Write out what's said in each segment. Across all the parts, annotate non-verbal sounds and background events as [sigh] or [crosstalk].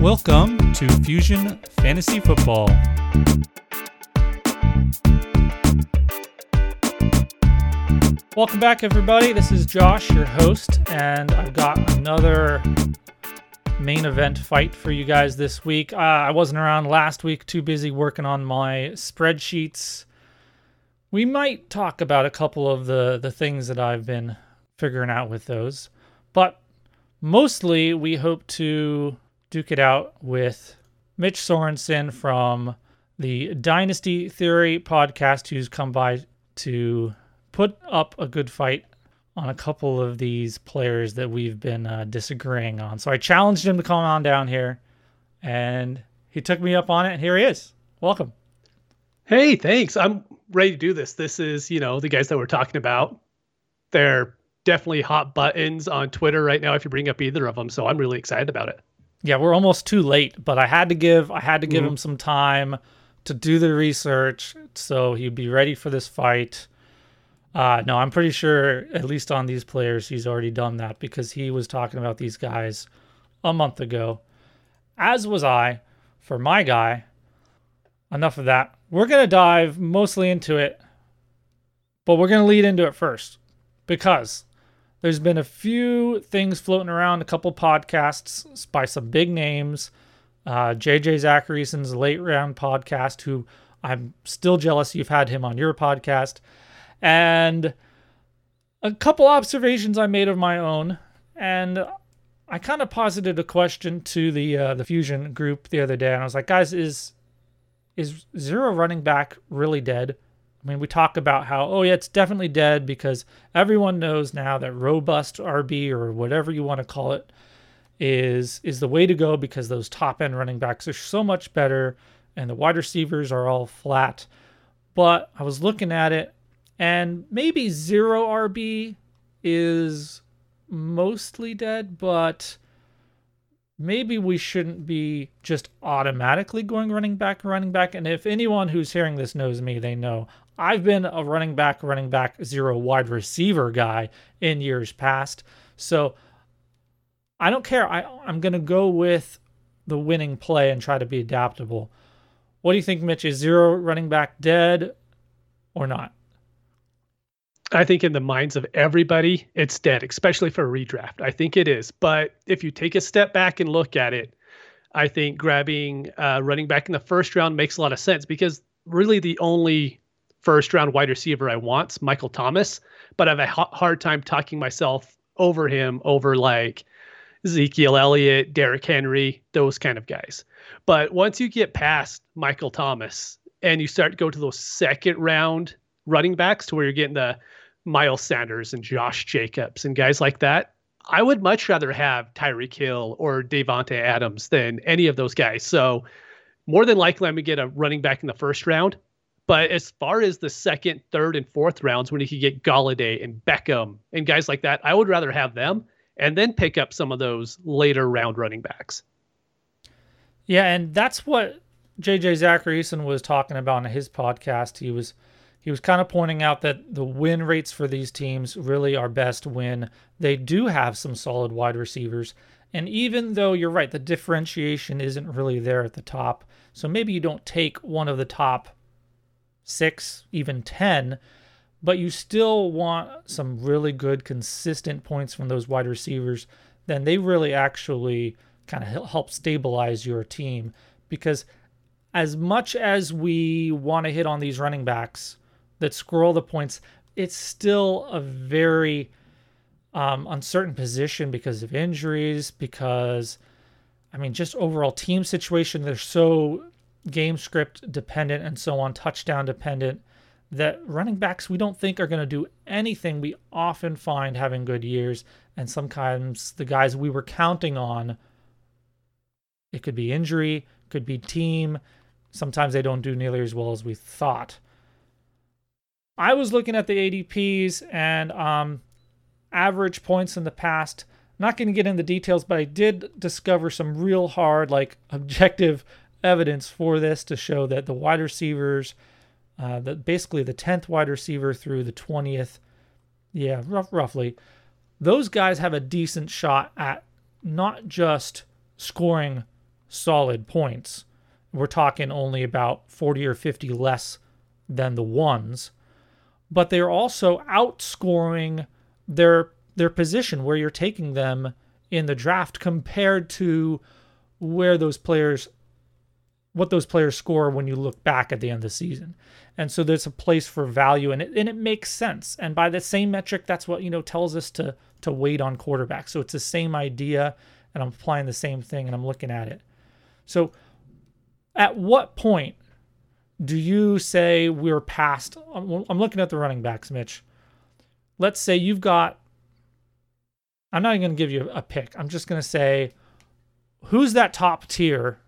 Welcome to Fusion Fantasy Football. Welcome back, everybody. This is Josh, your host, and I've got another main event fight for you guys this week. Uh, I wasn't around last week, too busy working on my spreadsheets. We might talk about a couple of the, the things that I've been figuring out with those, but mostly we hope to duke it out with Mitch Sorensen from the Dynasty Theory podcast, who's come by to put up a good fight on a couple of these players that we've been uh, disagreeing on. So I challenged him to come on down here, and he took me up on it. And here he is. Welcome. Hey, thanks. I'm ready to do this. This is, you know, the guys that we're talking about. They're definitely hot buttons on Twitter right now if you bring up either of them. So I'm really excited about it. Yeah, we're almost too late, but I had to give I had to give mm-hmm. him some time to do the research so he'd be ready for this fight. Uh, no, I'm pretty sure, at least on these players, he's already done that because he was talking about these guys a month ago, as was I for my guy. Enough of that. We're going to dive mostly into it, but we're going to lead into it first because there's been a few things floating around, a couple podcasts by some big names. Uh, JJ Zachariason's late round podcast, who I'm still jealous you've had him on your podcast and a couple observations I made of my own, and I kind of posited a question to the uh, the fusion group the other day, and I was like, guys, is is zero running back really dead? I mean, we talk about how, oh, yeah, it's definitely dead because everyone knows now that robust RB or whatever you want to call it is is the way to go because those top end running backs are so much better and the wide receivers are all flat. But I was looking at it and maybe zero RB is mostly dead, but maybe we shouldn't be just automatically going running back, running back. And if anyone who's hearing this knows me, they know I've been a running back, running back, zero wide receiver guy in years past. So I don't care. I, I'm going to go with the winning play and try to be adaptable. What do you think, Mitch? Is zero running back dead or not? I think in the minds of everybody, it's dead, especially for a redraft. I think it is. But if you take a step back and look at it, I think grabbing uh, running back in the first round makes a lot of sense because really the only first round wide receiver I want, Michael Thomas. But I have a hard time talking myself over him over like Ezekiel Elliott, Derrick Henry, those kind of guys. But once you get past Michael Thomas and you start to go to those second round running backs to where you're getting the Miles Sanders and Josh Jacobs and guys like that. I would much rather have Tyreek Hill or Davante Adams than any of those guys. So more than likely, I'm gonna get a running back in the first round. But as far as the second, third, and fourth rounds, when you could get Golladay and Beckham and guys like that, I would rather have them and then pick up some of those later round running backs. Yeah, and that's what JJ Zachariason was talking about in his podcast. He was he was kind of pointing out that the win rates for these teams really are best when they do have some solid wide receivers. And even though you're right, the differentiation isn't really there at the top. So maybe you don't take one of the top six, even 10, but you still want some really good, consistent points from those wide receivers. Then they really actually kind of help stabilize your team. Because as much as we want to hit on these running backs, that scroll the points, it's still a very um, uncertain position because of injuries, because, I mean, just overall team situation. They're so game script dependent and so on, touchdown dependent, that running backs we don't think are going to do anything. We often find having good years, and sometimes the guys we were counting on, it could be injury, could be team. Sometimes they don't do nearly as well as we thought. I was looking at the ADPs and um, average points in the past. Not going to get into details, but I did discover some real hard, like objective evidence for this to show that the wide receivers, uh, that basically the 10th wide receiver through the 20th, yeah, rough, roughly, those guys have a decent shot at not just scoring solid points. We're talking only about 40 or 50 less than the ones, but they're also outscoring their their position where you're taking them in the draft compared to where those players what those players score when you look back at the end of the season. And so there's a place for value and it and it makes sense. And by the same metric, that's what, you know, tells us to to wait on quarterbacks. So it's the same idea and I'm applying the same thing and I'm looking at it. So at what point do you say we're past I'm, I'm looking at the running backs, Mitch. Let's say you've got I'm not even going to give you a pick. I'm just going to say who's that top tier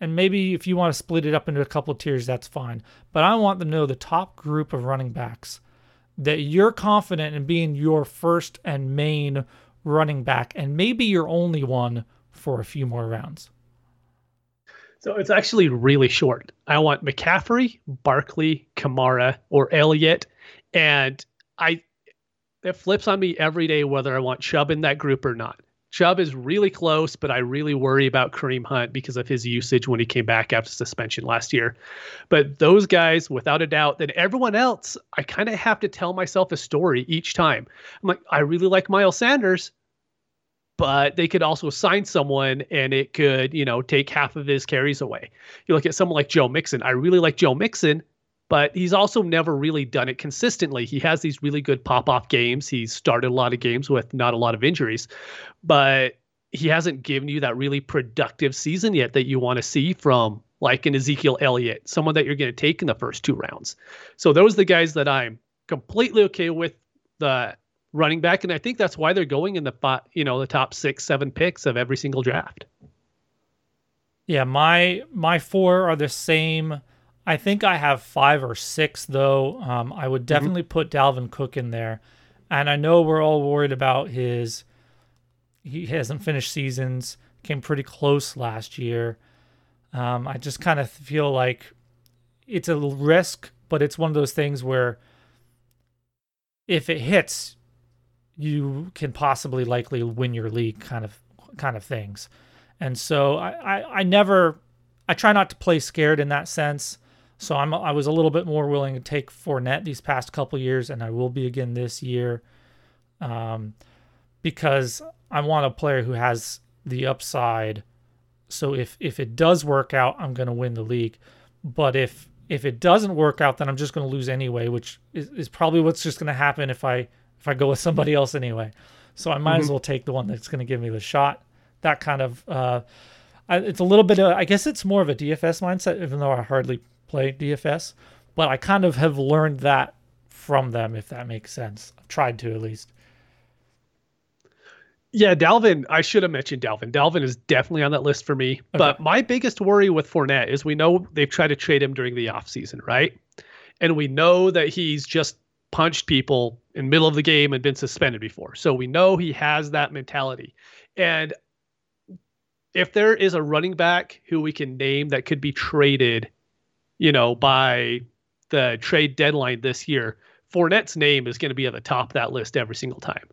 and maybe if you want to split it up into a couple tiers, that's fine. But I want to know the top group of running backs that you're confident in being your first and main running back, and maybe your only one for a few more rounds. So it's actually really short. I want McCaffrey, Barkley, Kamara, or Elliott, and I it flips on me every day whether I want Chubb in that group or not. Chubb is really close, but I really worry about Kareem Hunt because of his usage when he came back after suspension last year. But those guys, without a doubt, then everyone else, I kind of have to tell myself a story each time. I'm like, I really like Miles Sanders, but they could also sign someone and it could, you know, take half of his carries away. You look at someone like Joe Mixon. I really like Joe Mixon, but he's also never really done it consistently. He has these really good pop off games. He's started a lot of games with not a lot of injuries, but he hasn't given you that really productive season yet that you want to see from like an Ezekiel Elliott, someone that you're going to take in the first two rounds. So those are the guys that I'm completely okay with the running back, and I think that's why they're going in the you know the top six, seven picks of every single draft. Yeah, my my four are the same I think I have five or six though. Um, I would mm-hmm. definitely mm-hmm. put Dalvin Cook in there, and I know we're all worried about his. He hasn't finished seasons. Came pretty close last year. Um, I just kind of feel like it's a risk, but it's one of those things where if it hits, you can possibly likely win your league, kind of kind of things. And so I, I, I never I try not to play scared in that sense. So I'm I was a little bit more willing to take Fournette these past couple years, and I will be again this year, um, because I want a player who has the upside. So if if it does work out, I'm going to win the league. But if if it doesn't work out, then I'm just going to lose anyway, which is, is probably what's just going to happen if I if I go with somebody else anyway. So I might mm-hmm. as well take the one that's going to give me the shot. That kind of uh, I, it's a little bit of I guess it's more of a DFS mindset, even though I hardly play DFS, but I kind of have learned that from them, if that makes sense. I've tried to at least. Yeah, Dalvin, I should have mentioned Dalvin. Dalvin is definitely on that list for me. Okay. But my biggest worry with Fournette is we know they've tried to trade him during the offseason, right? And we know that he's just punched people in middle of the game and been suspended before. So we know he has that mentality. And if there is a running back who we can name that could be traded you know, by the trade deadline this year, Fournette's name is going to be at the top of that list every single time.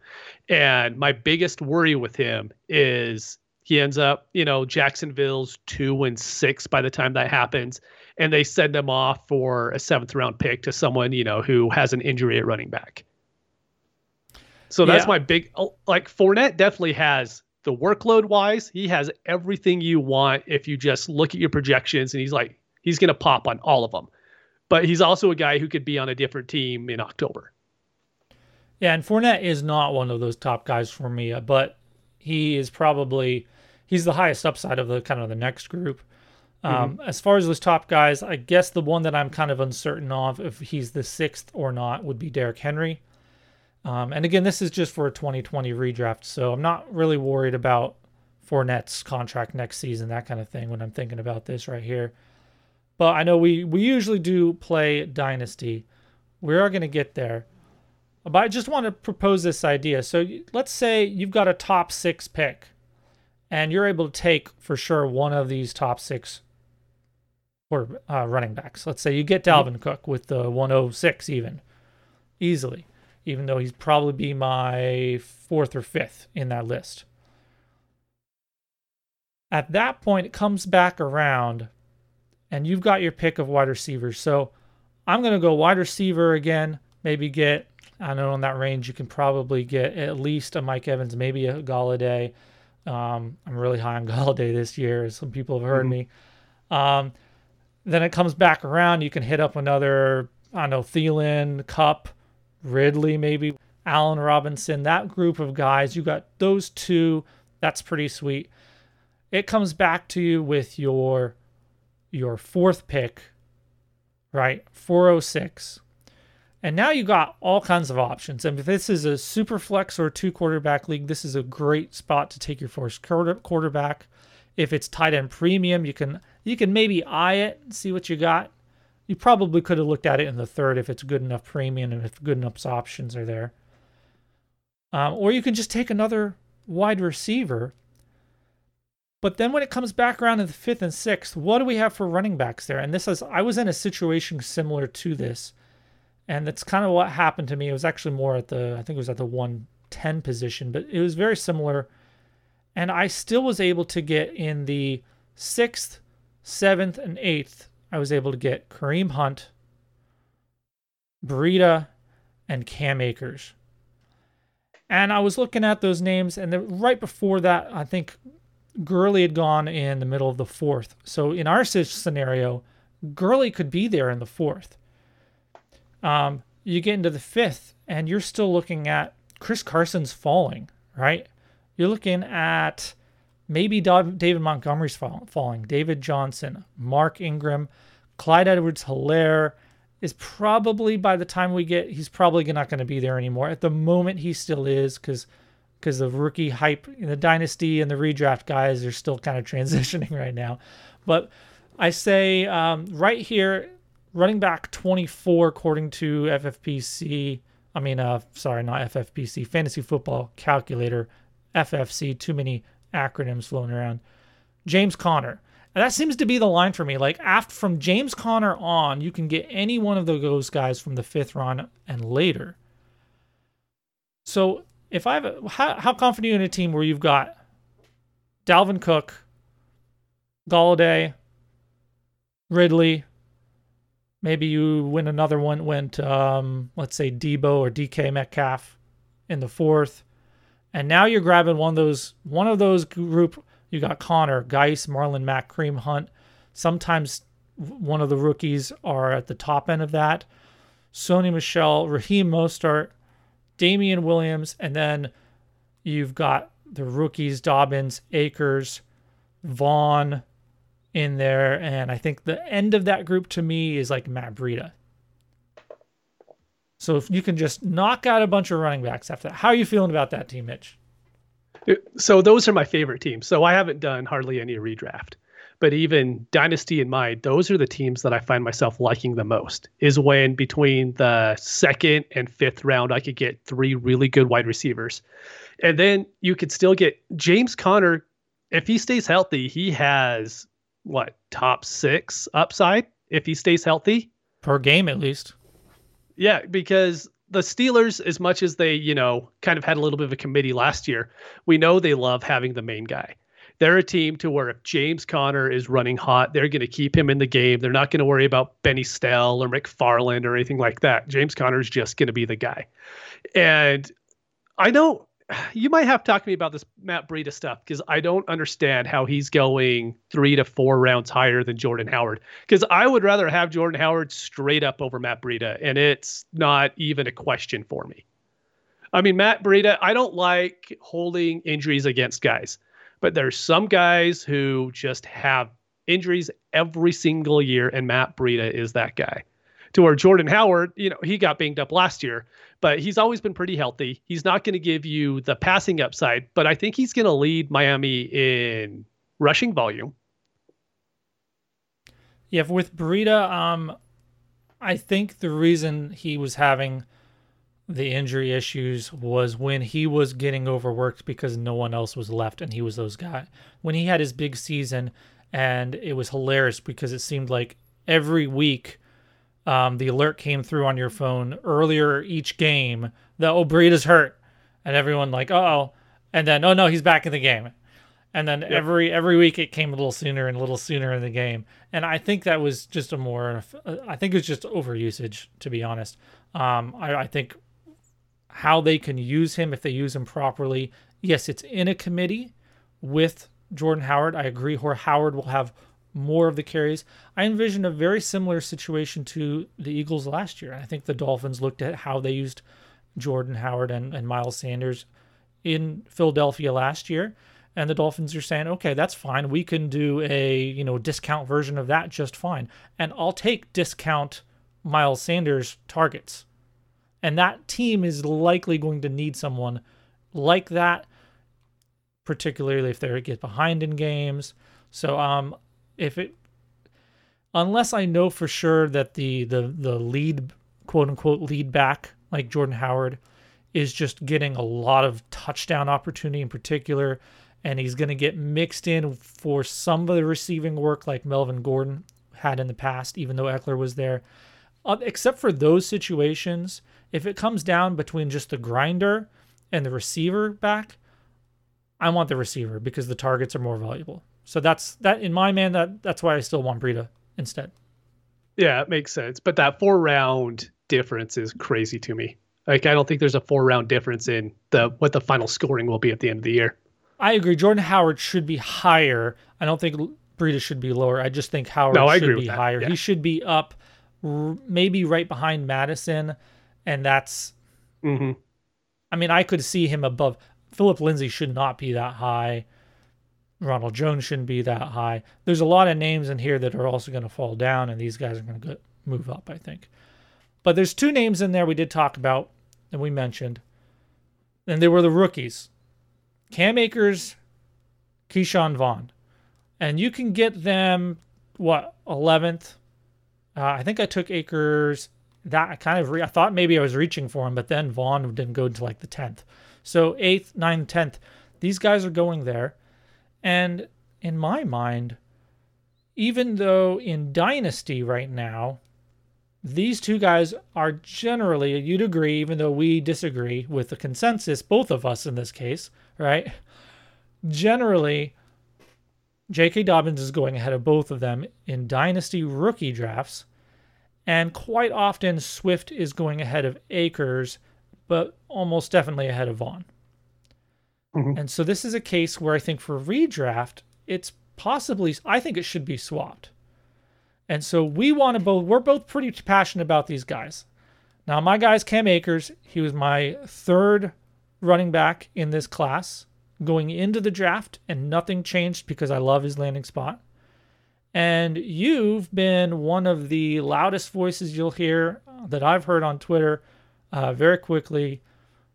And my biggest worry with him is he ends up, you know, Jacksonville's two and six by the time that happens, and they send him off for a seventh round pick to someone, you know, who has an injury at running back. So that's yeah. my big like Fournette definitely has the workload wise, he has everything you want if you just look at your projections and he's like he's going to pop on all of them. But he's also a guy who could be on a different team in October. Yeah, and Fournette is not one of those top guys for me, but he is probably he's the highest upside of the kind of the next group. Um, mm-hmm. As far as those top guys, I guess the one that I'm kind of uncertain of if he's the sixth or not would be Derrick Henry. Um, and again, this is just for a 2020 redraft, so I'm not really worried about Fournette's contract next season, that kind of thing, when I'm thinking about this right here. But I know we we usually do play Dynasty. We are going to get there. But I just want to propose this idea. So let's say you've got a top six pick, and you're able to take for sure one of these top six or uh, running backs. Let's say you get mm-hmm. Dalvin mm-hmm. Cook with the 106 even easily, even though he's probably be my fourth or fifth in that list. At that point, it comes back around and you've got your pick of wide receivers. So I'm going to go wide receiver again, maybe get, I know in that range, you can probably get at least a Mike Evans, maybe a Golladay. Um, I'm really high on [laughs] Golladay this year, as some people have heard mm-hmm. me. Um, then it comes back around. You can hit up another, I don't know, Thielen, Kupp, Ridley, maybe Allen Robinson, that group of guys. You got those two. That's pretty sweet. It comes back to you with your your fourth pick, right? 406. And now you got all kinds of options. And if this is a super flex or two quarterback league, this is a great spot to take your first quarterback. If it's tight end premium, you can you can maybe eye it and see what you got. You probably could have looked at it in the third if it's good enough premium and if good enough options are there. Um, or you can just take another wide receiver. But then when it comes back around in the fifth and sixth, what do we have for running backs there? And this is I was in a situation similar to this, and that's kind of what happened to me. It was actually more at the I think it was at the 110 position, but it was very similar. And I still was able to get in the sixth, seventh, and eighth. I was able to get Kareem Hunt, Breida, and Cam Akers. And I was looking at those names, and right before that, I think Gurley had gone in the middle of the fourth. So in our scenario, Gurley could be there in the fourth. Um, you get into the fifth, and you're still looking at Chris Carson's falling, right? You're looking at maybe David Montgomery's falling, David Johnson, Mark Ingram, Clyde Edwards Helaire, is probably by the time we get he's probably not going to be there anymore. At the moment he still is cuz because the rookie hype in the dynasty and the redraft guys are still kind of transitioning [laughs] right now. But I say um, right here, running back 24 according to FFPC. I mean, uh, sorry, not FFPC, Fantasy Football Calculator, FFC. Too many acronyms floating around. James Conner. And that seems to be the line for me. Like after from James Conner on, you can get any one of those guys from the fifth round and later. So if I have a, how, how confident are you in a team where you've got Dalvin Cook, Golladay, Ridley, maybe you win another one, went um, let's say Deebo or DK Metcalf in the fourth, and now you're grabbing one of those one of those group you got Conner, Guice, Marlon Mack, Kareem Hunt. Sometimes one of the rookies are at the top end of that. Sony Michel, Raheem Mostert, Damien Williams, and then you've got the rookies Dobbins, Akers, Vaughn in there. And I think the end of that group to me is like Matt Breida. So if you can just knock out a bunch of running backs after that, how are you feeling about that team, Mitch? So those are my favorite teams. So I haven't done hardly any redraft, but even dynasty in mind, those are the teams that I find myself liking the most. Is when between the second and fifth round, I could get three really good wide receivers, and then you could still get James Conner. If he stays healthy, he has what top six upside if he stays healthy per game at least. Yeah, because the Steelers, as much as they, you know, kind of had a little bit of a committee last year, we know they love having the main guy. They're a team to where if James Conner is running hot, they're going to keep him in the game. They're not going to worry about Benny Snell or McFarland or anything like that. James Conner is just going to be the guy. And I know [sighs] you might have to talk to me about this Matt Breida stuff because I don't understand how he's going three to four rounds higher than Jordan Howard. Because I would rather have Jordan Howard straight up over Matt Breida, and it's not even a question for me. I mean, Matt Breida, I don't like holding injuries against guys, but there's some guys who just have injuries every single year, and Matt Breida is that guy to where Jordan Howard, you know, he got banged up last year, but he's always been pretty healthy. He's not going to give you the passing upside, but I think he's going to lead Miami in rushing volume. Yeah, with Breida, um, I think the reason he was having the injury issues was when he was getting overworked because no one else was left and he was those guys. When he had his big season and it was hilarious because it seemed like every week um, the alert came through on your phone earlier each game that oh Breida's hurt, and everyone like oh, and then oh no he's back in the game, And then yep. every every week it came a little sooner and a little sooner in the game. And I think that was just a more I think it was just overusage to be honest. Um, I, I think how they can use him if they use him properly. Yes, it's in a committee with Jordan Howard. I agree. Howard will have more of the carries. I envision a very similar situation to the Eagles last year. I think the Dolphins looked at how they used Jordan Howard and, and Miles Sanders in Philadelphia last year. And the Dolphins are saying, okay, that's fine. We can do a you know discount version of that just fine. And I'll take discount Miles Sanders targets. And that team is likely going to need someone like that, particularly if they get behind in games. So um, if it unless I know for sure that the the the lead quote unquote lead back like Jordan Howard is just getting a lot of touchdown opportunity in particular and he's going to get mixed in for some of the receiving work like Melvin Gordon had in the past even though Ekeler was there uh, except for those situations if it comes down between just the grinder and the receiver back I want the receiver because the targets are more valuable so that's that in my man. That that's why I still want Breida instead. Yeah, it makes sense. But that four round difference is crazy to me. Like I don't think there's a four round difference in the what the final scoring will be at the end of the year. I agree. Jordan Howard should be higher. I don't think Breida should be lower. I just think Howard no, should be higher. Yeah. He should be up, maybe right behind Mattison, and that's. Mm-hmm. I mean, I could see him above. Philip Lindsay should not be that high. Ronald Jones shouldn't be that high. There's a lot of names in here that are also going to fall down, and these guys are going to move up, I think. But there's two names in there we did talk about and we mentioned, and they were the rookies Cam Akers, Ke'Shawn Vaughn. And you can get them, what, 11th? Uh, I think I took Akers. That I kind of re- I thought maybe I was reaching for him, but then Vaughn didn't go to like the 10th. So 8th, ninth, 10th. These guys are going there. And in my mind, even though in Dynasty right now, these two guys are generally, you'd agree, even though we disagree with the consensus, both of us in this case, right? Generally, J.K. Dobbins is going ahead of both of them in Dynasty rookie drafts. And quite often, Swift is going ahead of Akers, but almost definitely ahead of Vaughn. Mm-hmm. And so this is a case where I think for redraft, it's possibly, I think it should be swapped. And so we want to both, we're both pretty passionate about these guys. Now, my guy's Cam Akers. He was my third running back in this class going into the draft, and nothing changed because I love his landing spot. And you've been one of the loudest voices you'll hear that I've heard on Twitter uh, very quickly,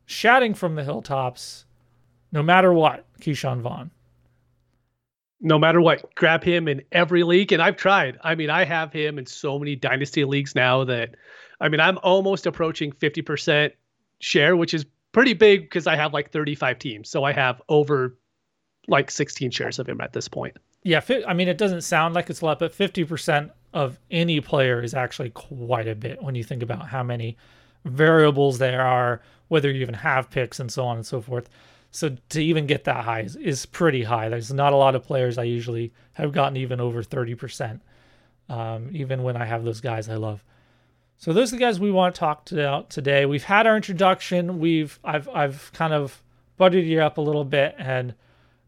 shouting from the hilltops no matter what, Ke'Shawn Vaughn. No matter what, grab him in every league. And I've tried. I mean, I have him in so many dynasty leagues now that, I mean, I'm almost approaching 50% share, which is pretty big because I have like 35 teams. So I have over like 16 shares of him at this point. Yeah. I mean, it doesn't sound like it's a lot, but 50% of any player is actually quite a bit when you think about how many variables there are, whether you even have picks and so on and so forth. So to even get that high is, is pretty high. There's not a lot of players I usually have gotten even over 30%, um, even when I have those guys I love. So those are the guys we want to talk about today. We've had our introduction. We've I've I've kind of buttered you up a little bit, and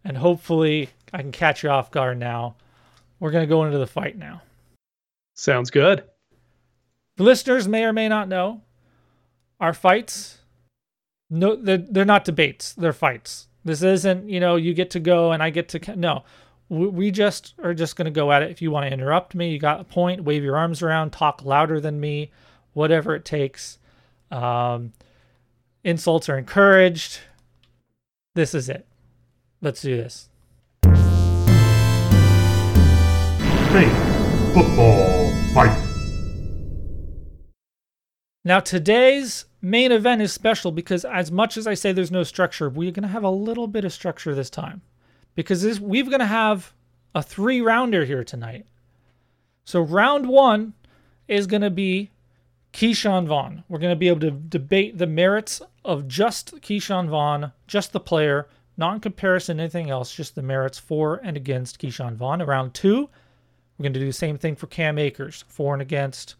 and hopefully I can catch you off guard now. We're gonna go into the fight now. Sounds good. The listeners may or may not know our fights no they're, they're not debates they're fights. This isn't you know you get to go and i get to no. We just are just going to go at it. If you want to interrupt me you got a point wave your arms around talk louder than me whatever it takes. Um, insults are encouraged. This is it. Let's do this football fight now, today's main event is special because, as much as I say there's no structure, we're going to have a little bit of structure this time because this, we're going to have a three rounder here tonight. So, round one is going to be Ke'Shawn Vaughn. We're going to be able to debate the merits of just Ke'Shawn Vaughn, just the player, not in comparison to anything else, just the merits for and against Ke'Shawn Vaughn. Round two, we're going to do the same thing for Cam Akers, for and against.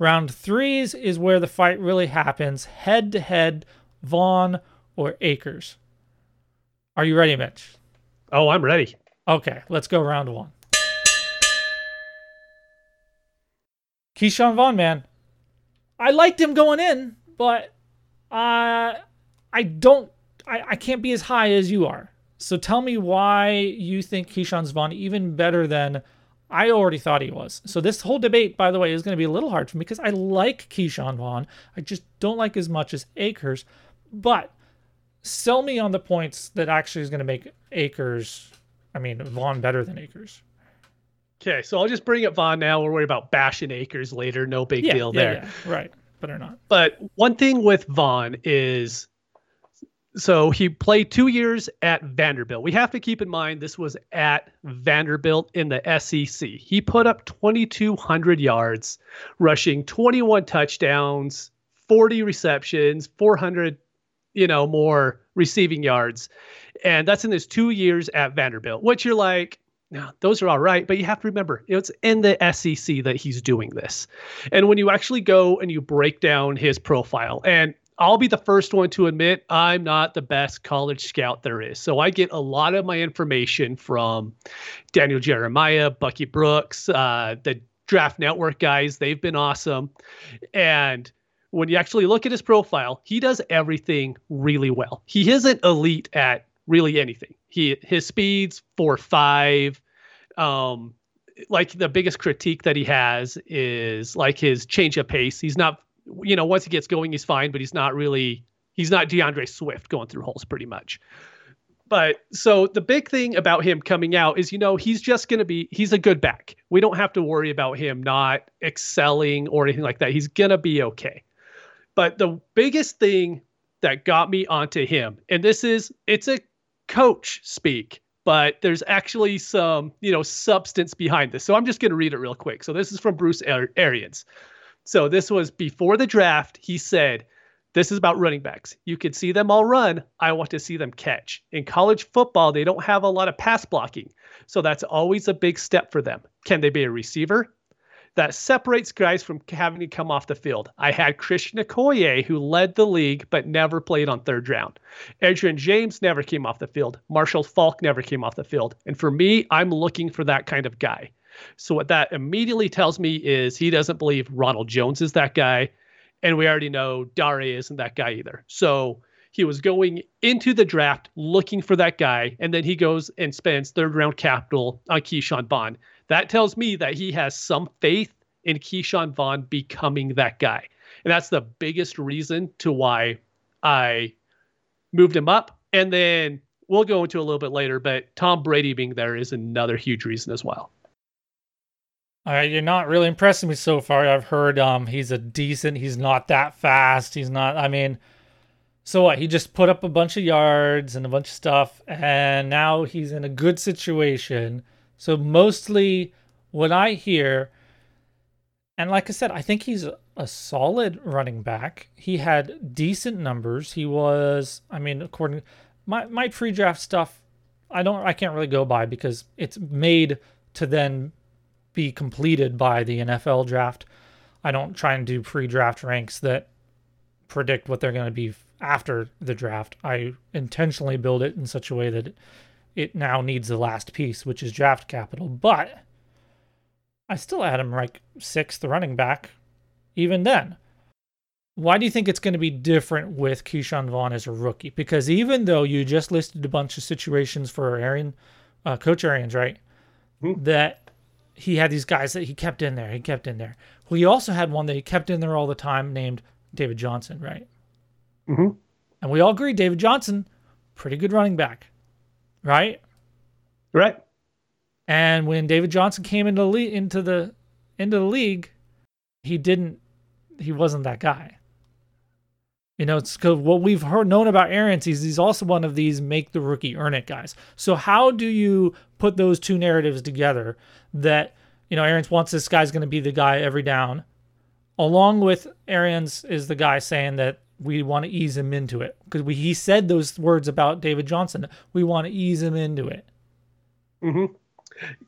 Round threes is where the fight really happens head to head, Vaughn or Akers. Are you ready, Mitch? Oh, I'm ready. Okay, let's go round one. Ke'Shawn Vaughn, man. I liked him going in, but uh, I don't, I, I can't be as high as you are. So tell me why you think Ke'Shawn Vaughn even better than I already thought he was. So this whole debate, by the way, is going to be a little hard for me because I like Ke'Shawn Vaughn. I just don't like as much as Akers. But sell me on the points that actually is going to make Akers, I mean, Vaughn better than Akers. Okay, so I'll just bring up Vaughn now. We'll worry about bashing Akers later. No big yeah, deal yeah, there. Yeah, right. Better not. But one thing with Vaughn is so he played two years at Vanderbilt. We have to keep in mind this was at Vanderbilt in the SEC. He put up 2,200 yards, rushing 21 touchdowns, 40 receptions, 400, you know, more receiving yards, and that's in his two years at Vanderbilt. Which you're like, now, those are all right, but you have to remember it's in the SEC that he's doing this. And when you actually go and you break down his profile, and I'll be the first one to admit I'm not the best college scout there is. So I get a lot of my information from Daniel Jeremiah, Bucky Brooks, uh, the Draft Network guys. They've been awesome. And when you actually look at his profile, he does everything really well. He isn't elite at really anything. He his speeds four five. Um, like the biggest critique that he has is like his change of pace. He's not, you know, once he gets going, he's fine, but he's not really, he's not D'Andre Swift going through holes pretty much. But so the big thing about him coming out is, you know, he's just going to be, he's a good back. We don't have to worry about him not excelling or anything like that. He's going to be okay. But the biggest thing that got me onto him, and this is, it's a coach speak but there's actually some, you know, substance behind this. So I'm just going to read it real quick. So this is from Bruce Arians. So this was before the draft. He said, this is about running backs. You can see them all run. I want to see them catch. In college football, they don't have a lot of pass blocking. So that's always a big step for them. Can they be a receiver? that separates guys from having to come off the field. I had Christian Okoye, who led the league but never played on third round. Edgerrin James never came off the field. Marshall Faulk never came off the field. And for me, I'm looking for that kind of guy. So what that immediately tells me is he doesn't believe Ronald Jones is that guy. And we already know Dare isn't that guy either. So he was going into the draft looking for that guy, and then he goes and spends third round capital on Ke'Shawn Vaughn. That tells me that he has some faith in Ke'Shawn Vaughn becoming that guy. And that's the biggest reason to why I moved him up. And then we'll go into a little bit later, but Tom Brady being there is another huge reason as well. All right, you're not really impressing me so far. I've heard um he's a decent, he's not that fast. He's not I mean so what? He just put up a bunch of yards and a bunch of stuff and now he's in a good situation so mostly what I hear, and like I said, I think he's a, solid running back. He had decent numbers. He was, I mean, according my my pre-draft stuff, I don't I can't really go by because it's made to then be completed by the NFL draft. I don't try and do pre-draft ranks that predict what they're going to be after the draft. I intentionally build it in such a way that it now needs the last piece, which is draft capital. But I still had him like sixth running back, even then. Why do you think it's going to be different with Ke'Shawn Vaughn as a rookie? Because even though you just listed a bunch of situations for Arian, uh, Coach Arians, right, mm-hmm. that he had these guys that he kept in there, he kept in there. Well, he also had one that he kept in there all the time named David Johnson, right? Mm-hmm. And we all agree David Johnson, pretty good running back right? Right. And when David Johnson came into the into the into the league, he didn't he wasn't that guy. You know, it's cause what we've heard known about Arians is he's also one of these make the rookie earn it guys. So how do you put those two narratives together that, you know, Arians wants this guy's gonna be the guy every down, along with Arians is the guy saying that we want to ease him into it because we he said those words about David Johnson. We want to ease him into it. Mm-hmm.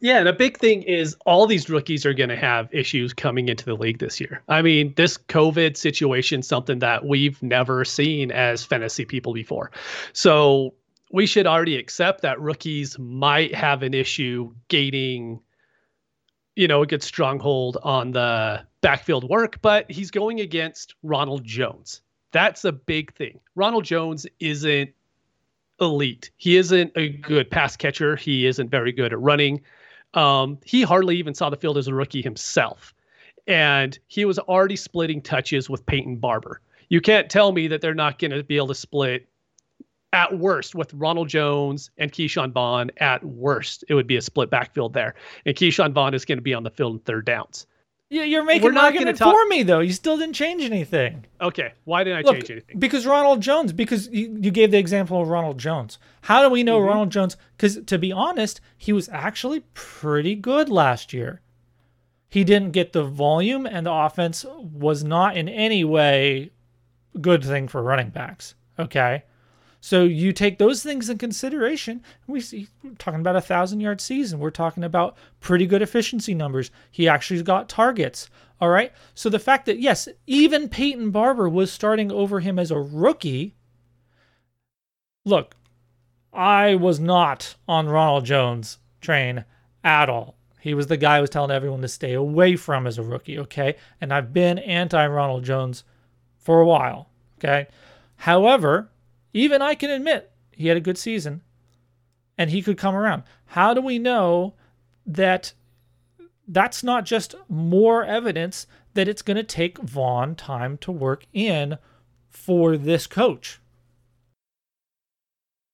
Yeah, and a big thing is all these rookies are going to have issues coming into the league this year. I mean, this COVID situation, something that we've never seen as fantasy people before. So we should already accept that rookies might have an issue gaining, you know, a good stronghold on the backfield work, but he's going against Ronald Jones. That's a big thing. Ronald Jones isn't elite. He isn't a good pass catcher. He isn't very good at running. Um, he hardly even saw the field as a rookie himself. And he was already splitting touches with Peyton Barber. You can't tell me that they're not going to be able to split at worst with Ronald Jones and Ke'Shawn Vaughn. At worst, it would be a split backfield there. And Ke'Shawn Vaughn is going to be on the field in third downs. Yeah, you're making an argument talk- for me though. You still didn't change anything. Okay, why didn't I Look, change anything? Because Ronald Jones. Because you, you gave the example of Ronald Jones. How do we know mm-hmm. Ronald Jones? Because to be honest, he was actually pretty good last year. He didn't get the volume, and the offense was not in any way good thing for running backs. Okay, so you take those things in consideration. We see we're talking about a thousand yard season. We're talking about pretty good efficiency numbers. He actually got targets. All right. So the fact that yes, even Peyton Barber was starting over him as a rookie. Look, I was not on Ronald Jones train at all. He was the guy who was telling everyone to stay away from as a rookie, okay? And I've been anti Ronald Jones for a while, okay? However, even I can admit he had a good season and he could come around. How do we know that that's not just more evidence that it's going to take Vaughn time to work in for this coach?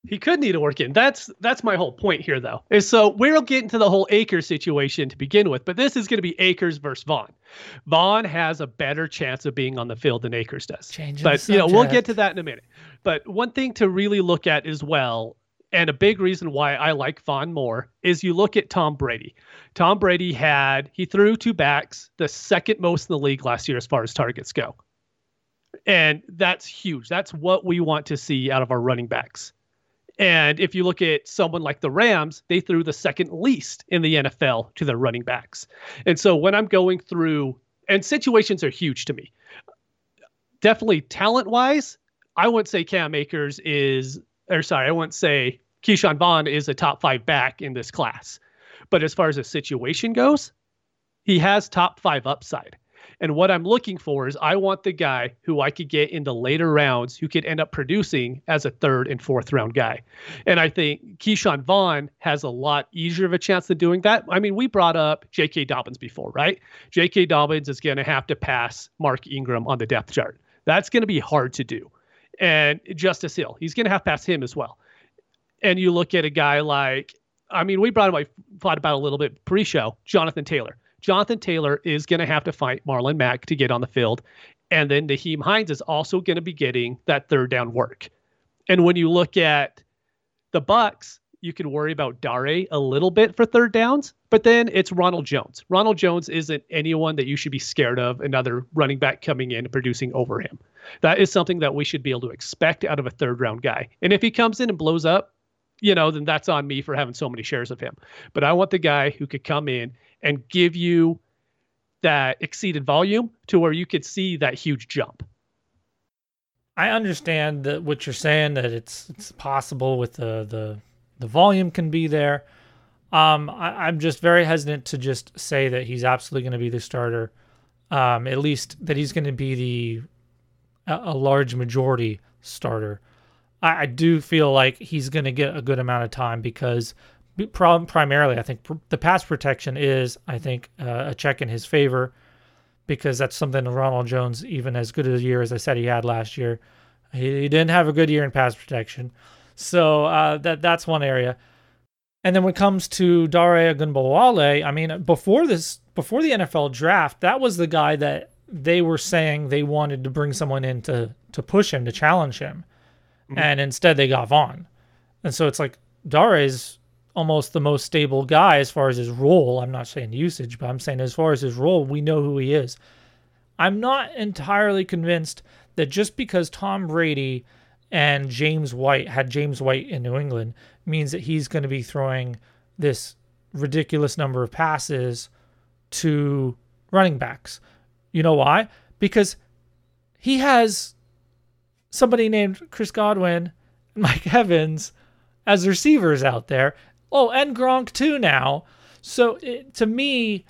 He could need to work in. That's that's my whole point here, though. Is so we'll get into the whole Akers situation to begin with, but this is going to be Akers versus Vaughn. Vaughn has a better chance of being on the field than Akers does. Changing but you know we'll get to that in a minute. But one thing to really look at as well, and a big reason why I like Vaughn more is you look at Tom Brady. Tom Brady had he threw to backs, the second most in the league last year as far as targets go. And that's huge. That's what we want to see out of our running backs. And if you look at someone like the Rams, they threw the second least in the NFL to their running backs. And so when I'm going through, and situations are huge to me. Definitely talent wise, I wouldn't say Cam Akers is, or sorry, I wouldn't say Ke'Shawn Vaughn is a top five back in this class. But as far as the situation goes, he has top five upside. And what I'm looking for is I want the guy who I could get into later rounds who could end up producing as a third and fourth round guy. And I think Ke'Shawn Vaughn has a lot easier of a chance of doing that. I mean, we brought up J.K. Dobbins before, right? J.K. Dobbins is going to have to pass Mark Ingram on the depth chart. That's going to be hard to do. And Justice Hill, he's going to have to pass him as well. And you look at a guy like, I mean, we brought him, I thought about a little bit pre show, Jonathan Taylor. Jonathan Taylor is going to have to fight Marlon Mack to get on the field. And then Nyheim Hines is also going to be getting that third down work. And when you look at the Bucks, you can worry about Dare a little bit for third downs, but then it's Ronald Jones. Ronald Jones isn't anyone that you should be scared of, another running back coming in and producing over him. That is something that we should be able to expect out of a third round guy. And if he comes in and blows up, you know, then that's on me for having so many shares of him. But I want the guy who could come in and give you that exceeded volume to where you could see that huge jump. I understand that what you're saying that it's it's possible with the the the volume can be there. Um, I, am just very hesitant to just say that he's absolutely going to be the starter. Um, at least that he's going to be the a, a large majority starter. I, I do feel like he's going to get a good amount of time because primarily, I think the pass protection is, I think, uh, a check in his favor because that's something Ronald Jones, even as good a year as I said he had last year, he, he didn't have a good year in pass protection. So uh, that that's one area. And then when it comes to Dare Ogunbowale, I mean, before this, before the NFL draft, that was the guy that they were saying they wanted to bring someone in to to push him, to challenge him, mm-hmm. and instead they got Vaughn. And so it's like Dare's almost the most stable guy as far as his role. I'm not saying usage, but I'm saying as far as his role, we know who he is. I'm not entirely convinced that just because Tom Brady and James White had James White in New England means that he's going to be throwing this ridiculous number of passes to running backs. You know why? Because he has somebody named Chris Godwin and Mike Evans as receivers out there. Oh, and Gronk too now. So it, to me,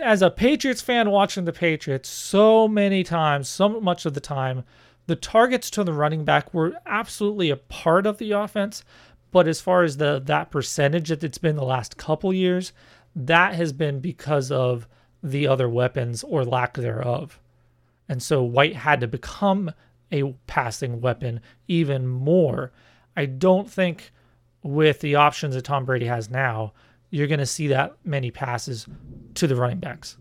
as a Patriots fan watching the Patriots, so many times, so much of the time, the targets to the running back were absolutely a part of the offense. But as far as the that percentage that it's been the last couple years, that has been because of the other weapons or lack thereof. And so White had to become a passing weapon even more. I don't think with the options that Tom Brady has now, you're going to see that many passes to the running backs.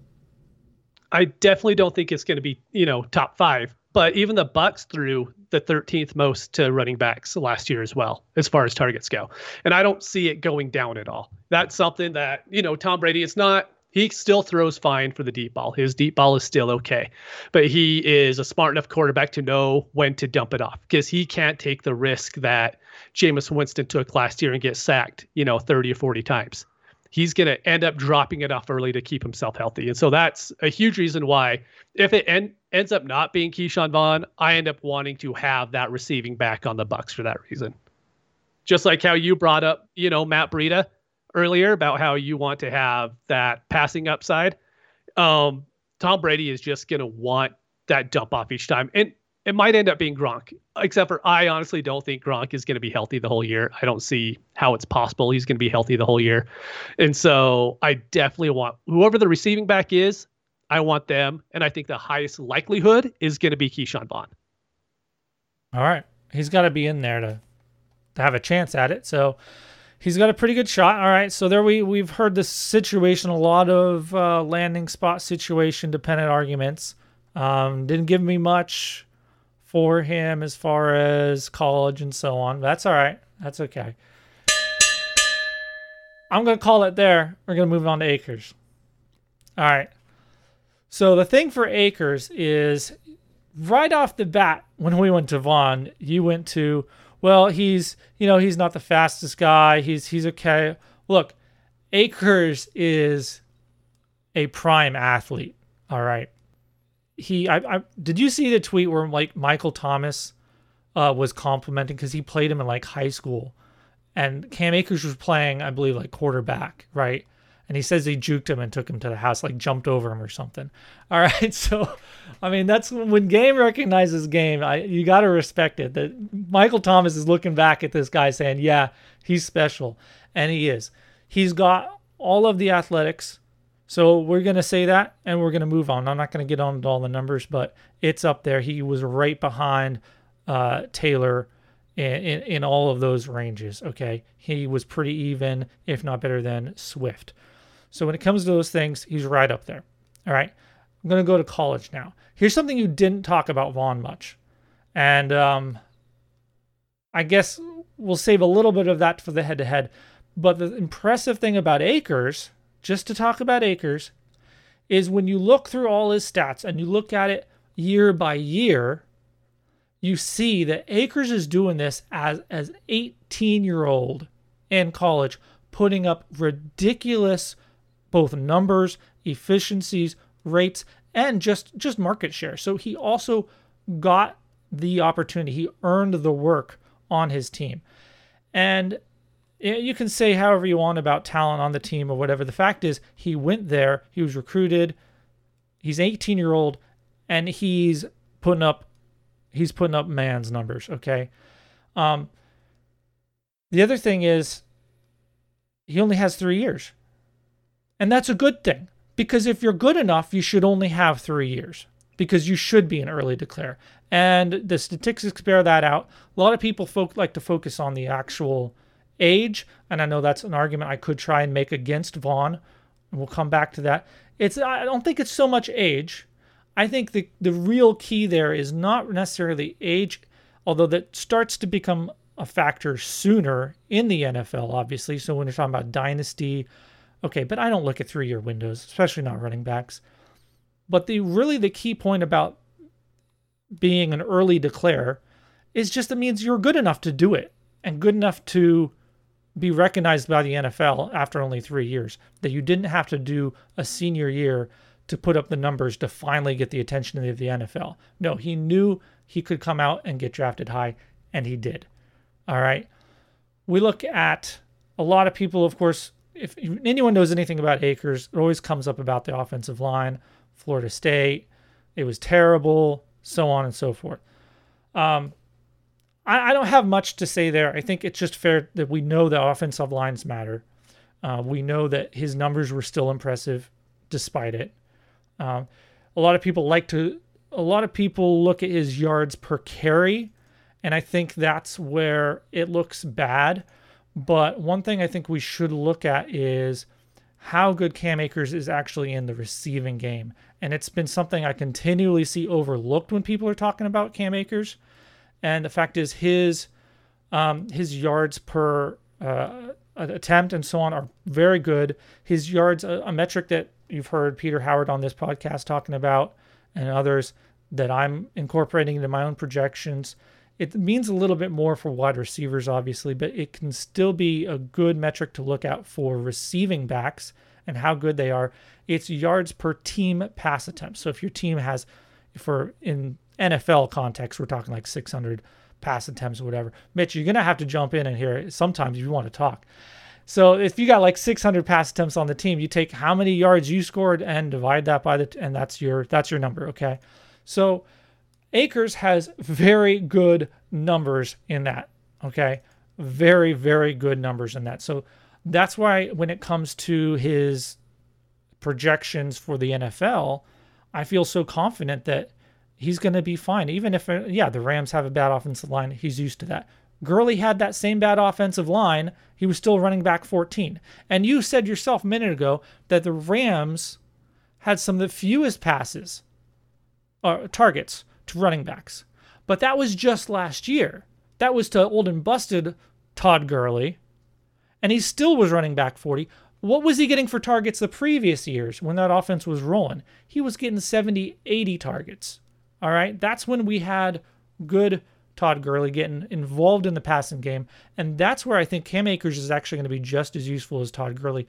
I definitely don't think it's going to be, you know, top 5, but even the Bucs threw the 13th most to running backs last year as well as far as targets go. And I don't see it going down at all. That's something that, you know, Tom Brady it's not he still throws fine for the deep ball. His deep ball is still okay. But he is a smart enough quarterback to know when to dump it off because he can't take the risk that Jameis Winston took last year and get sacked, you know, 30 or 40 times. He's going to end up dropping it off early to keep himself healthy. And so that's a huge reason why, if it en- ends up not being Ke'Shawn Vaughn, I end up wanting to have that receiving back on the Bucs for that reason. Just like how you brought up, you know, Matt Breida earlier about how you want to have that passing upside. Um, Tom Brady is just going to want that dump off each time. And it might end up being Gronk, except for I honestly don't think Gronk is going to be healthy the whole year. I don't see how it's possible he's going to be healthy the whole year. And so I definitely want whoever the receiving back is, I want them. And I think the highest likelihood is going to be Ke'Shawn Vaughn. All right. He's got to be in there to, to have a chance at it. So he's got a pretty good shot. All right, so there we we've heard this situation, a lot of uh, landing spot situation dependent arguments. Um, didn't give me much for him as far as college and so on. That's all right. That's okay. I'm gonna call it there. We're gonna move on to Akers. All right. So the thing for Akers is right off the bat when we went to Vaughn, you went to well, he's you know he's not the fastest guy. He's he's okay. Look, Akers is a prime athlete. All right. He I, I did you see the tweet where like Michael Thomas uh, was complimenting because he played him in like high school, and Cam Akers was playing I believe like quarterback, right? And he says he juked him and took him to the house, like jumped over him or something. [laughs] All right, so I mean that's when game recognizes game. I you got to respect it. That Michael Thomas is looking back at this guy saying, "Yeah, he's special," and he is. He's got all of the athletics. So we're gonna say that, and we're gonna move on. I'm not gonna get on to all the numbers, but it's up there. He was right behind uh, Taylor in, in, in all of those ranges. Okay, he was pretty even, if not better than Swift. So when it comes to those things, he's right up there. All right. I'm going to go to college now. Here's something you didn't talk about Vaughn much. And um, I guess we'll save a little bit of that for the head to head. But the impressive thing about Akers, just to talk about Akers, is when you look through all his stats and you look at it year by year, you see that Akers is doing this as as 18 year old in college, putting up ridiculous both numbers, efficiencies, rates, and just just market share. So he also got the opportunity. He earned the work on his team. And you can say however you want about talent on the team or whatever. The fact is, he went there, he was recruited. He's 18 year old, and he's putting up he's putting up man's numbers. Okay. Um, the other thing is, he only has three years. And that's a good thing because if you're good enough, you should only have three years because you should be an early declare. And the statistics bear that out. A lot of people folk like to focus on the actual age, and I know that's an argument I could try and make against Vaughn. And we'll come back to that. It's I don't think it's so much age. I think the the real key there is not necessarily age, although that starts to become a factor sooner in the NFL, obviously. So when you're talking about dynasty Okay, but I don't look at three year windows, especially not running backs. But the really the key point about being an early declare is just it means you're good enough to do it and good enough to be recognized by the NFL after only three years. That you didn't have to do a senior year to put up the numbers to finally get the attention of the NFL. No, he knew he could come out and get drafted high, and he did. All right. We look at a lot of people, of course, if anyone knows anything about Akers, it always comes up about the offensive line, Florida State. It was terrible, so on and so forth. Um, I, I, don't have much to say there. I think it's just fair that we know the offensive lines matter. Uh, we know that his numbers were still impressive despite it. Um, a lot of people like to, a lot of people look at his yards per carry, and I think that's where it looks bad. But one thing I think we should look at is how good Cam Akers is actually in the receiving game. And it's been something I continually see overlooked when people are talking about Cam Akers. And the fact is, his um, his yards per uh, attempt and so on are very good. His yards, a, a metric that you've heard Peter Howard on this podcast talking about, and others that I'm incorporating into my own projections. It means a little bit more for wide receivers, obviously, but it can still be a good metric to look out for receiving backs and how good they are. It's yards per team pass attempt. So if your team has, for in NFL context, we're talking like 600 pass attempts or whatever. Mitch, you're gonna have to jump in and here sometimes if you want to talk. So if you got like 600 pass attempts on the team, you take how many yards you scored and divide that by the and that's your that's your number, okay? So Akers has very good numbers in that, okay? Very very good numbers in that. So that's why when it comes to his projections for the NFL, I feel so confident that he's going to be fine. Even if, uh, yeah, the Rams have a bad offensive line, he's used to that. Gurley had that same bad offensive line. He was still running back 14. And you said yourself a minute ago that the Rams had some of the fewest passes, or uh, targets to running backs. But that was just last year. That was to old and busted Todd Gurley. And he still was running back 40. What was he getting for targets the previous years when that offense was rolling? He was getting 70, 80 targets. All right. That's when we had good Todd Gurley getting involved in the passing game. And that's where I think Cam Akers is actually going to be just as useful as Todd Gurley.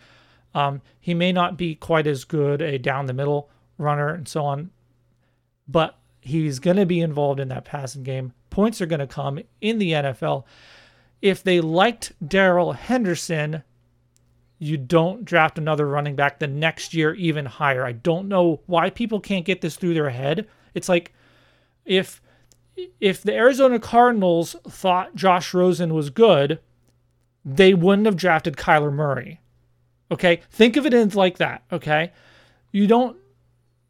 Um, he may not be quite as good a down the middle runner and so on, but he's going to be involved in that passing game. Points are going to come in the NFL. If they liked Darrell Henderson, you don't draft another running back the next year even higher. I don't know why people can't get this through their head. It's like if if the Arizona Cardinals thought Josh Rosen was good, they wouldn't have drafted Kyler Murray. Okay? Think of it in like that, okay? You don't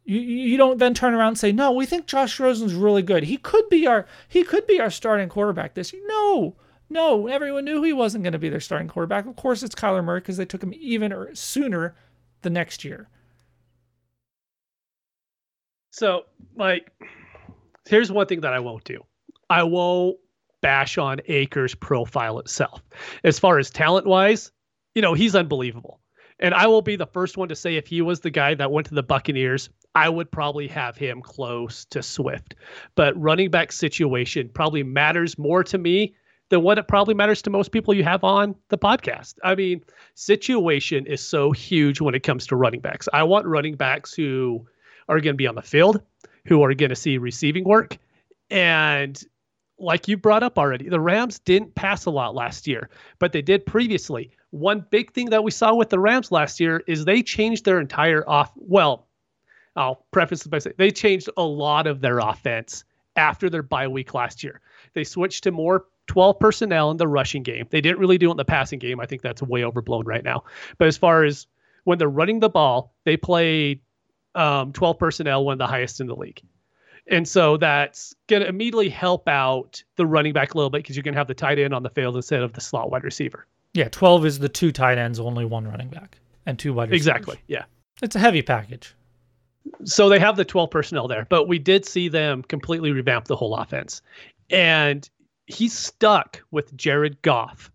you, you don't then turn around and say, "No, we think Josh Rosen's really good. He could be our he could be our starting quarterback this year." No. No, everyone knew he wasn't going to be their starting quarterback. Of course, it's Kyler Murray because they took him even er, sooner the next year. So, like, here's one thing that I won't do. I won't bash on Akers' profile itself. As far as talent wise, you know, he's unbelievable. And I will be the first one to say if he was the guy that went to the Buccaneers, I would probably have him close to Swift. But running back situation probably matters more to me than what it probably matters to most people you have on the podcast. I mean, situation is so huge when it comes to running backs. I want running backs who are going to be on the field, who are going to see receiving work. And like you brought up already, the Rams didn't pass a lot last year, but they did previously. One big thing that we saw with the Rams last year is they changed their entire off. Well, I'll preface this by saying they changed a lot of their offense after their bye week last year. They switched to more 12 personnel in the rushing game. They didn't really do it in the passing game. I think that's way overblown right now. But as far as when they're running the ball, they play um, 12 personnel, one of the highest in the league. And so that's going to immediately help out the running back a little bit because you can have the tight end on the field instead of the slot wide receiver. Yeah, 12 is the two tight ends, only one running back, and two wide receivers. Exactly. Yeah. It's a heavy package. So they have the 12 personnel there, but we did see them completely revamp the whole offense. And he's stuck with Jared Goff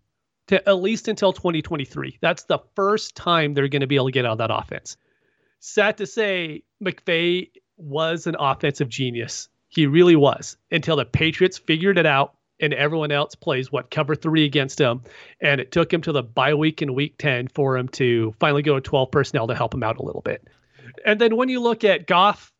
to at least until 2023. That's the first time they're going to be able to get out of that offense sad to say, McVay was an offensive genius. He really was until the Patriots figured it out and everyone else plays what cover three against him. And it took him to the bye week in week 10 for him to finally go to 12 personnel to help him out a little bit. And then when you look at Goff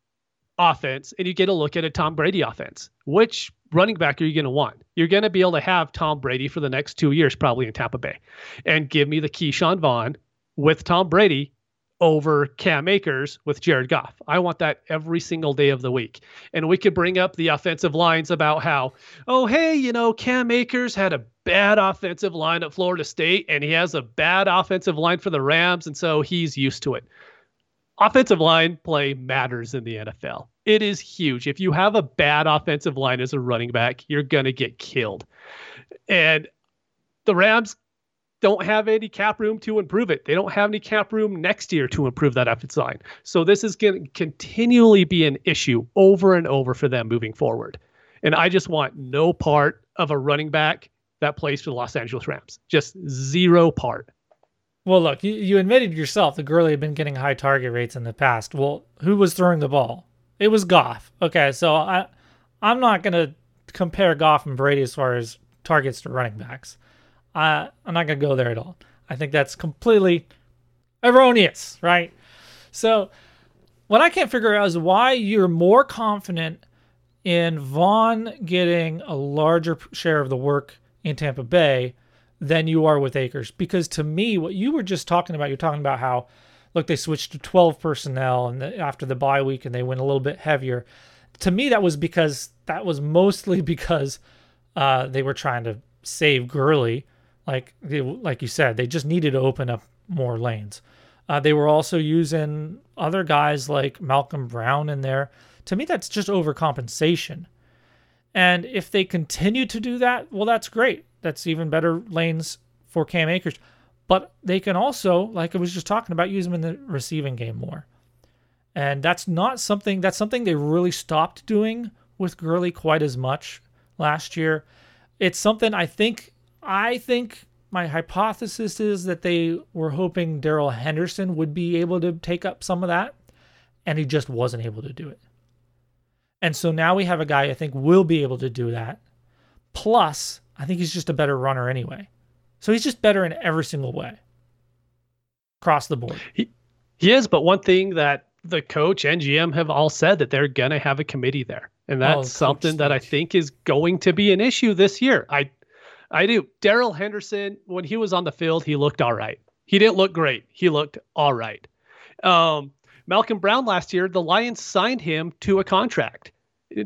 offense and you get a look at a Tom Brady offense, which running back are you going to want? You're going to be able to have Tom Brady for the next two years, probably in Tampa Bay, and give me the Ke'Shawn Vaughn with Tom Brady over Cam Akers with Jared Goff. I want that every single day of the week. And we could bring up the offensive lines about how, oh, hey, you know, Cam Akers had a bad offensive line at Florida State and he has a bad offensive line for the Rams. And so he's used to it. Offensive line play matters in the NFL. It is huge. If you have a bad offensive line as a running back, you're going to get killed. And the Rams don't have any cap room to improve it. They don't have any cap room next year to improve that offensive line. So this is going to continually be an issue over and over for them moving forward. And I just want no part of a running back that plays for the Los Angeles Rams. Just zero part. Well, look, you, you admitted yourself the Gurley had been getting high target rates in the past. Well, who was throwing the ball? It was Goff. Okay, so I, I'm not to compare Goff and Brady as far as targets to running backs. I, I'm not to go there at all. I think that's completely erroneous, right? So, what I can't figure out is why you're more confident in Vaughn getting a larger share of the work in Tampa Bay than you are with Akers. Because to me, what you were just talking about, you're talking about how, look, they switched to 12 personnel and the, after the bye week and they went a little bit heavier. To me, that was because that was mostly [laughs] because uh, they were trying to save Gurley like like you said, they just needed to open up more lanes. Uh, they were also using other guys like Malcolm Brown in there. To me, that's just overcompensation. And if they continue to do that, well, that's great. That's even better lanes for Cam Akers. But they can also, like I was just talking about, use them in the receiving game more. And that's not something that's something they really stopped doing with Gurley quite as much last year. It's something I think I think my hypothesis is that they were hoping Darrell Henderson would be able to take up some of that, and he just wasn't able to do it. And so now we have a guy I think will be able to do that. Plus, I think he's just a better runner anyway. So he's just better in every single way across the board. He, he is, but one thing that the coach and GM have all said that they're going to have a committee there. And that's oh, something that I think is going to be an issue this year. I I do. Darrell Henderson, when he was on the field, he looked all right. He didn't look great. He looked all right. Um, Malcolm Brown last year, the Lions signed him to a contract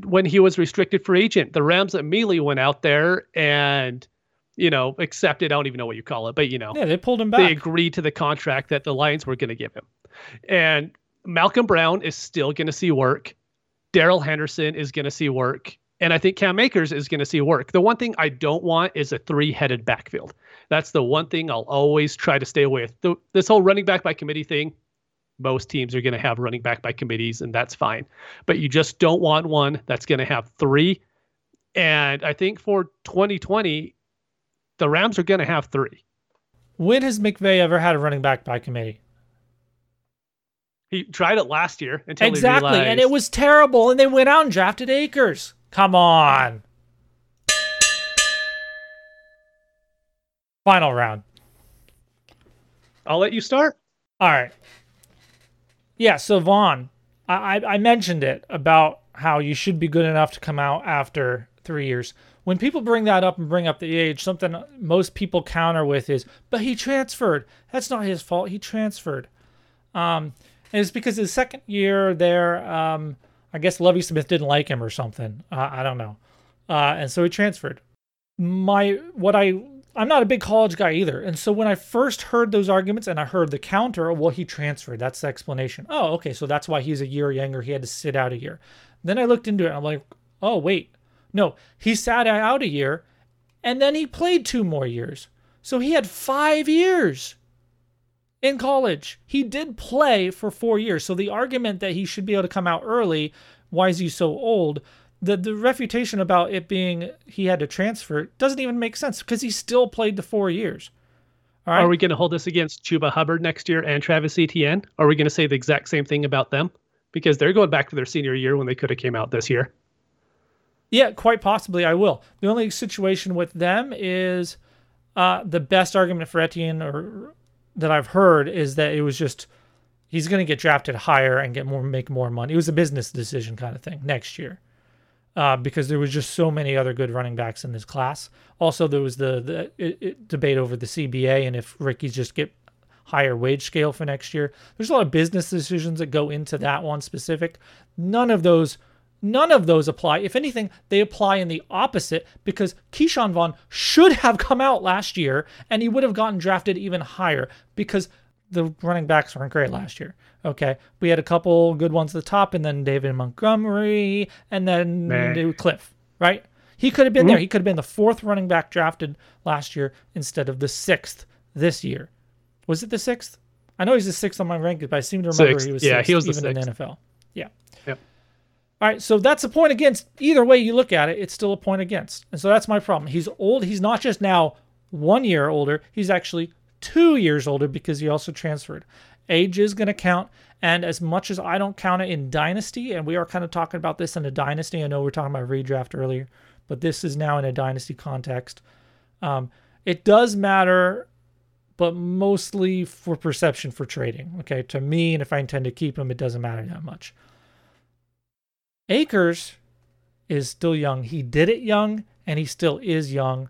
when he was restricted free agent. The Rams immediately went out there and, you know, accepted. I don't even know what you call it, but you know, yeah, they pulled him back. They agreed to the contract that the Lions were going to give him, and Malcolm Brown is still going to see work. Darrell Henderson is going to see work. And I think Cam Akers is going to see work. The one thing I don't want is a three headed backfield. That's the one thing I'll always try to stay away with. The, this whole running back by committee thing, most teams are going to have running back by committees, and that's fine. But you just don't want one that's going to have three. And I think for 2020, the Rams are going to have three. When has McVay ever had a running back by committee? He tried it last year until exactly, and it was terrible. And they went out and drafted Akers. Come on. Final round. I'll let you start. All right. Yeah, so Vaughn, I, I mentioned it about how you should be good enough to come out after three years. When people bring that up and bring up the age, something most people counter with is, but he transferred. That's not his fault. He transferred. Um, and it's because his second year there, um, I guess Lovie Smith didn't like him or something. Uh, I don't know. Uh, and so he transferred. My what I I'm not a big college guy either. And so when I first heard those arguments and I heard the counter, well, he transferred. That's the explanation. Oh, okay. So that's why he's a year younger. He had to sit out a year. Then I looked into it I'm like, oh, wait. No, he sat out a year and then he played two more years. So he had five years in college. He did play for four years. So the argument that he should be able to come out early, why is he so old? The the refutation about it being he had to transfer doesn't even make sense because he still played the four years. All right. Are we going to hold this against Chuba Hubbard next year and Travis Etienne? Are we going to say the exact same thing about them? Because they're going back to their senior year when they could have came out this year. Yeah, quite possibly I will. The only situation with them is uh, the best argument for Etienne or that I've heard is that it was just he's going to get drafted higher and get more make more money. It was a business decision kind of thing next year. Uh, because there was just so many other good running backs in this class. Also, there was the, the it, it debate over the CBA and if Ricky's just get higher wage scale for next year. There's a lot of business decisions that go into that one specific. None of those None of those apply. If anything, they apply in the opposite because Ke'Shawn Vaughn should have come out last year and he would have gotten drafted even higher because the running backs weren't great last year. Okay. We had a couple good ones at the top and then David Montgomery and then Man. Cliff, right? He could have been mm-hmm. there. He could have been the fourth running back drafted last year instead of the sixth this year. Was it the sixth? I know he's the sixth on my rankings, but I seem to remember sixth. he was yeah, he was even in the NFL. Yeah. Yep. All right, so that's a point against. Either way you look at it, it's still a point against. And so that's my problem. He's old. He's not just now one year older, he's actually two years older because he also transferred. Age is going to count. And as much as I don't count it in Dynasty, and we are kind of talking about this in a Dynasty, I know we are talking about redraft earlier, but this is now in a Dynasty context. Um, it does matter, but mostly for perception for trading. Okay, to me, and if I intend to keep him, it doesn't matter that much. Akers is still young. He did it young, and he still is young.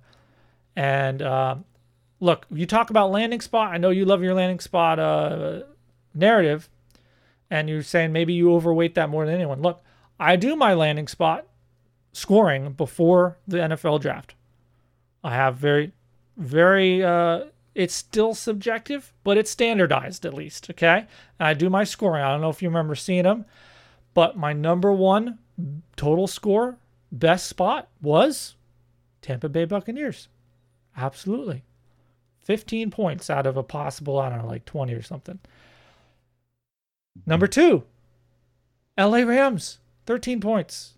And uh, look, you talk about landing spot. I know you love your landing spot uh, narrative, and you're saying maybe you overweight that more than anyone. Look, I do my landing spot scoring before the NFL draft. I have very, very. Uh, it's still subjective, but it's standardized at least. Okay, and I do my scoring. I don't know if you remember seeing them. But my number one total score, best spot was Tampa Bay Buccaneers. Absolutely. 15 points out of a possible, I don't know, like 20 or something. Mm-hmm. Number two, LA Rams, 13 points.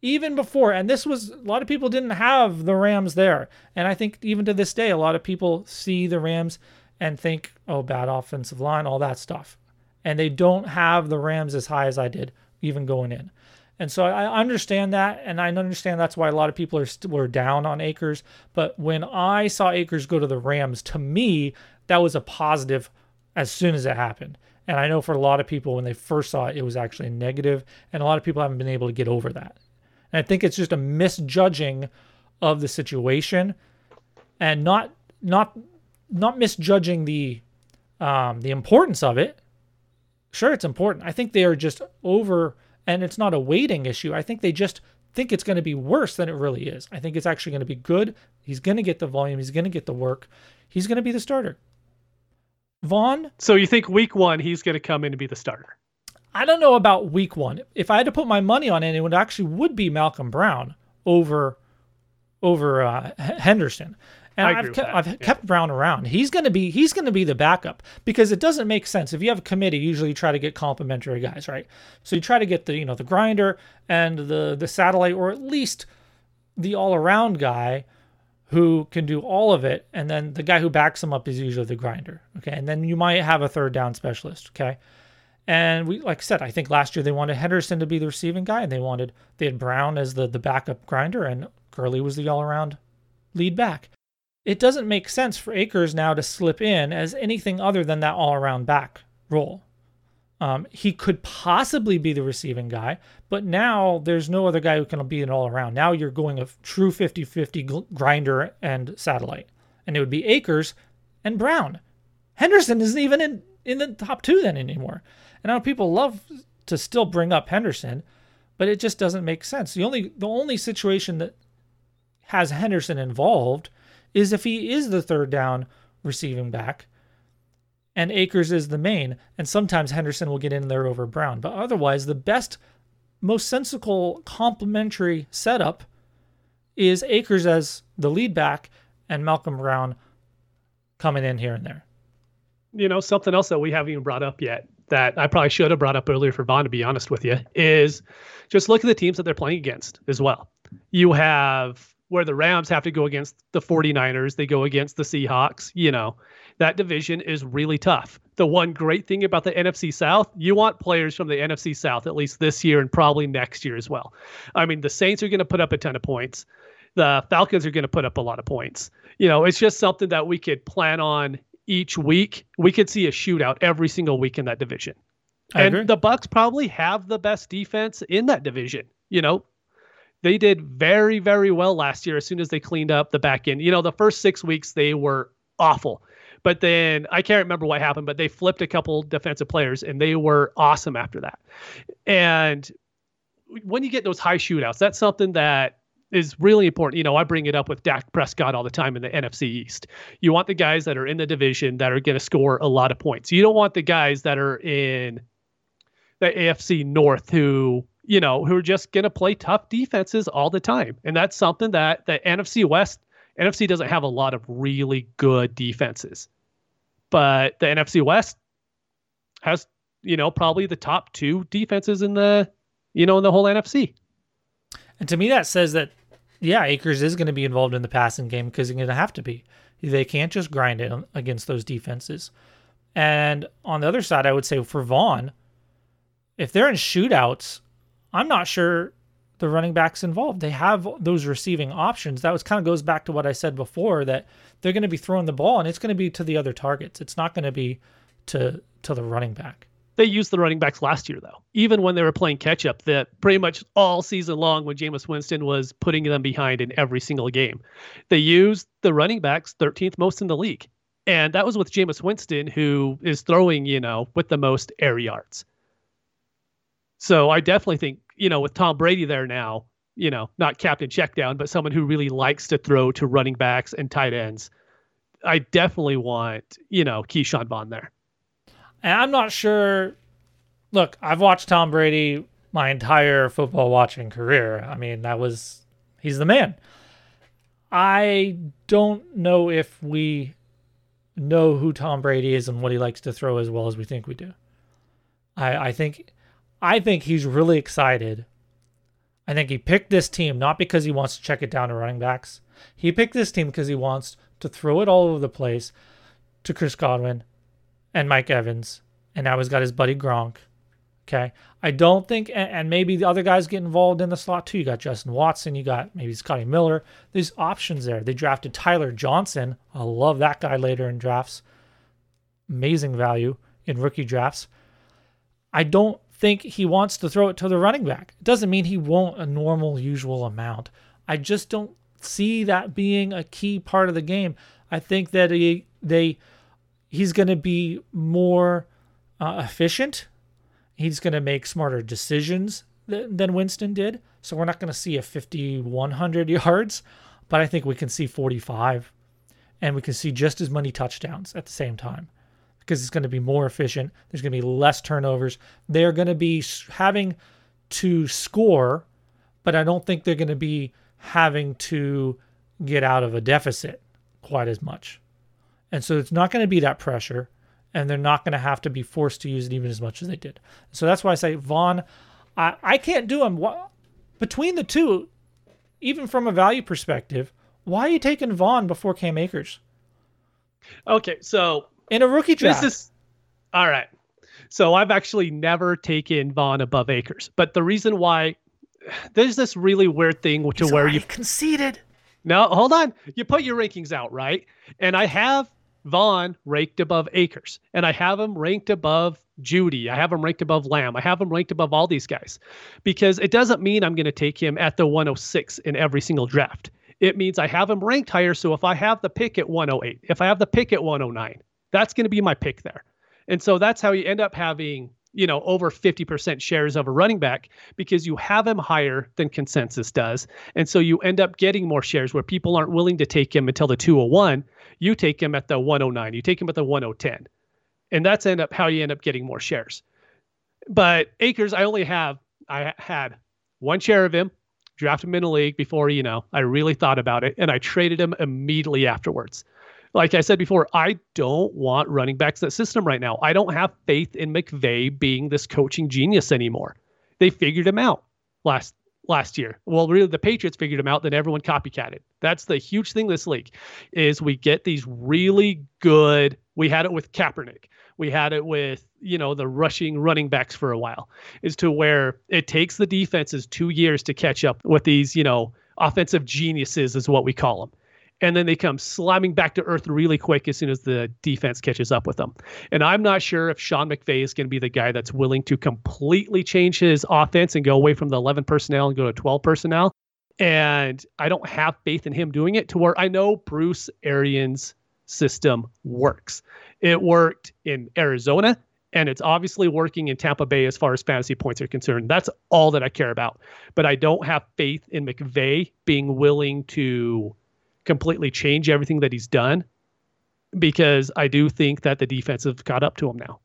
Even before, and this was a lot of people didn't have the Rams there. And I think even to this day, a lot of people see the Rams and think, oh, bad offensive line, all that stuff and they don't have the Rams as high as I did even going in. And so I understand that, and I understand that's why a lot of people are still were down on Akers. But when I saw Akers go to the Rams, to me that was a positive as soon as it happened. And I know for a lot of people when they first saw it, it was actually negative, and a lot of people haven't been able to get over that. And I think it's just a misjudging of the situation, and not not not misjudging the um, the importance of it, sure it's important. I think they are just over, and it's not a waiting issue. I think they just think it's going to be worse than it really is. I think it's actually going to be good. He's going to get the volume. He's going to get the work. He's going to be the starter. Vaughn. So you think week one he's going to come in and be the starter? I don't know about week one. If I had to put my money on it, it would actually would be Malcolm Brown over over uh, Henderson. And I've kept, I've yeah. kept Brown around. He's gonna be he's gonna be the backup because it doesn't make sense. If you have a committee, usually you try to get complementary guys, right? So you try to get the you know the grinder and the the satellite, or at least the all around guy who can do all of it, and then the guy who backs him up is usually the grinder. Okay, and then you might have a third down specialist. Okay. And we, like I said, I think last year they wanted Henderson to be the receiving guy, and they wanted they had Brown as the the backup grinder, and Gurley was the all around lead back it doesn't make sense for Akers now to slip in as anything other than that all around back role. Um, he could possibly be the receiving guy, but now there's no other guy who can be an all around. Now you're going a true 50 50 grinder and satellite. And it would be Akers and Brown. Henderson isn't even in, in the top two then anymore. And I know people love to still bring up Henderson, but it just doesn't make sense. The only the only situation that has Henderson involved is if he is the third down receiving back and Akers is the main, and sometimes Henderson will get in there over Brown. But otherwise, the best, most sensible complementary setup is Akers as the lead back and Malcolm Brown coming in here and there. You know, something else that we haven't even brought up yet that I probably should have brought up earlier for Vaughn, to be honest with you, is just look at the teams that they're playing against as well. You have where the Rams have to go against the 49ers, they go against the Seahawks, you know, that division is really tough. The one great thing about the NFC South, you want players from the NFC South at least this year and probably next year as well. I mean, the Saints are going to put up a ton of points. The Falcons are going to put up a lot of points. You know, it's just something that we could plan on each week. We could see a shootout every single week in that division. I and agree. the Bucs probably have the best defense in that division. You know, they did very, very well last year as soon as they cleaned up the back end. You know, the first six weeks they were awful. But then I can't remember what happened, but they flipped a couple defensive players and they were awesome after that. And when you get those high shootouts, that's something that is really important. You know, I bring it up with Dak Prescott all the time in the NFC East. You want the guys that are in the division that are going to score a lot of points. You don't want the guys that are in the AFC North who, you know, who are just going to play tough defenses all the time. And that's something that the NFC West, NFC doesn't have a lot of really good defenses but the NFC West has, you know, probably the top two defenses in the, you know, in the whole NFC. And to me, that says that, yeah, Akers is going to be involved in the passing game because he's going to have to be. They can't just grind it against those defenses. And on the other side, I would say for Vaughn, if they're in shootouts, I'm not sure the running backs involved. They have those receiving options. That was kind of goes back to what I said before that they're going to be throwing the ball and it's going to be to the other targets. It's not going to be to to the running back. They used the running backs last year though. Even when they were playing catch up, that pretty much all season long when Jameis Winston was putting them behind in every single game. They used the running backs 13th most in the league. And that was with Jameis Winston, who is throwing, you know, with the most air yards. So I definitely think, you know, with Tom Brady there now, you know, not captain checkdown, but someone who really likes to throw to running backs and tight ends. I definitely want, you know, Ke'Shawn Vaughn there. And I'm not sure. Look, I've watched Tom Brady my entire football watching career. I mean, that was, he's the man. I don't know if we know who Tom Brady is and what he likes to throw as well as we think we do. I, I think I think he's really excited I think he picked this team not because he wants to check it down to running backs. He picked this team because he wants to throw it all over the place to Chris Godwin and Mike Evans. And now he's got his buddy Gronk. Okay. I don't think, and maybe the other guys get involved in the slot too. You got Justin Watson, you got maybe Scotty Miller. There's options there. They drafted Tyler Johnson. I love that guy later in drafts. Amazing value in rookie drafts. I don't think he wants to throw it to the running back. It doesn't mean he won't a normal, usual amount. I just don't see that being a key part of the game. I think that he they he's going to be more uh, efficient. He's going to make smarter decisions than, than Winston did. So we're not going to see a 50 100 yards, but I think we can see 45 and we can see just as many touchdowns at the same time because it's going to be more efficient. There's going to be less turnovers. They're going to be having to score, but I don't think they're going to be having to get out of a deficit quite as much. And so it's not going to be that pressure, and they're not going to have to be forced to use it even as much as they did. So that's why I say Vaughn, I, I can't do him. Between the two, even from a value perspective, why are you taking Vaughn before Cam Akers? Okay, so in a rookie draft. This is all right. So I've actually never taken Vaughn above Akers, but the reason why there's this really weird thing to He's where you conceded. No, hold on. You put your rankings out, right? And I have Vaughn ranked above Akers, and I have him ranked above Jeudy. I have him ranked above Lamb. I have him ranked above all these guys because it doesn't mean I'm going to take him at the 106 in every single draft. It means I have him ranked higher. So if I have the pick at 108, if I have the pick at 109, that's going to be my pick there. And so that's how you end up having, you know, over 50% shares of a running back because you have him higher than consensus does. And so you end up getting more shares where people aren't willing to take him until the 201. You take him at the 109, you take him at the 1010. And that's end up how you end up getting more shares. But Akers, I only have I had one share of him, drafted him in a league before, you know, I really thought about it and I traded him immediately afterwards like I said before, I don't want running backs that system right now. I don't have faith in McVay being this coaching genius anymore. They figured him out last last year. Well, really, the Patriots figured him out, then everyone copycatted. That's the huge thing this league is we get these really good. We had it with Kaepernick. We had it with you know the rushing running backs for a while. Is to where it takes the defenses two years to catch up with these you know offensive geniuses is what we call them and then they come slamming back to earth really quick as soon as the defense catches up with them. And I'm not sure if Sean McVay is going to be the guy that's willing to completely change his offense and go away from the 11 personnel and go to 12 personnel. And I don't have faith in him doing it to where I know Bruce Arians' system works. It worked in Arizona and it's obviously working in Tampa Bay as far as fantasy points are concerned. That's all that I care about. But I don't have faith in McVay being willing to completely change everything that he's done because I do think that the defense have caught up to him now.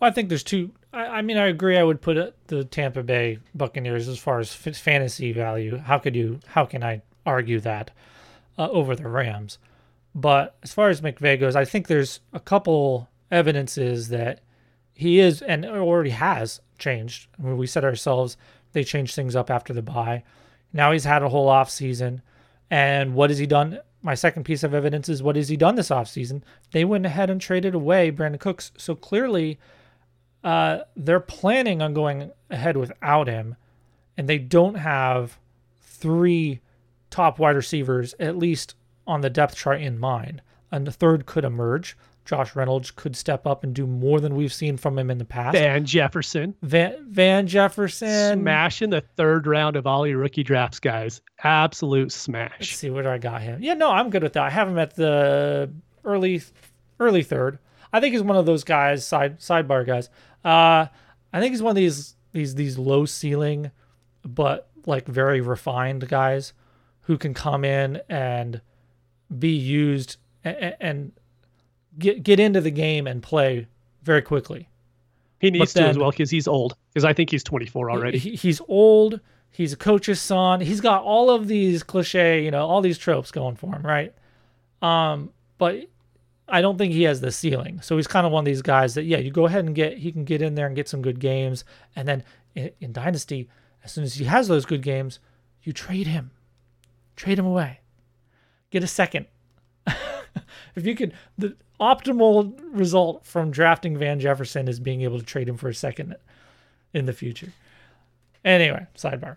Well, I think there's two. I, I mean, I agree. I would put the Tampa Bay Buccaneers as far as fantasy value. How could you? How can I argue that uh, over the Rams? But as far as McVay goes, I think there's a couple evidences that he is and already has changed. I mean, we said ourselves they changed things up after the bye. Now he's had a whole off season. And what has he done? My second piece of evidence is what has he done this offseason? They went ahead and traded away Brandin Cooks. So clearly, uh, they're planning on going ahead without him, and they don't have three top wide receivers, at least on the depth chart in mind. And the third could emerge. Josh Reynolds could step up and do more than we've seen from him in the past. Van Jefferson. Van, Van Jefferson. Smash in the third round of all your rookie drafts, guys. Absolute smash. Let's see where I got him. Yeah, no, I'm good with that. I have him at the early early third. I think he's one of those guys, side sidebar guys. Uh, I think he's one of these these these low ceiling, but like very refined guys who can come in and be used and, and get get into the game and play very quickly. He needs then, to as well because he's old. Because I think he's 24 already. He, he's old. He's a coach's son. He's got all of these cliche, you know, all these tropes going for him, right? Um, but I don't think he has the ceiling. So he's kind of one of these guys that, yeah, you go ahead and get, he can get in there and get some good games. And then in, in Dynasty, as soon as he has those good games, you trade him, trade him away, get a second. [laughs] [laughs] if you could, the optimal result from drafting Van Jefferson is being able to trade him for a second in the future. Anyway, sidebar.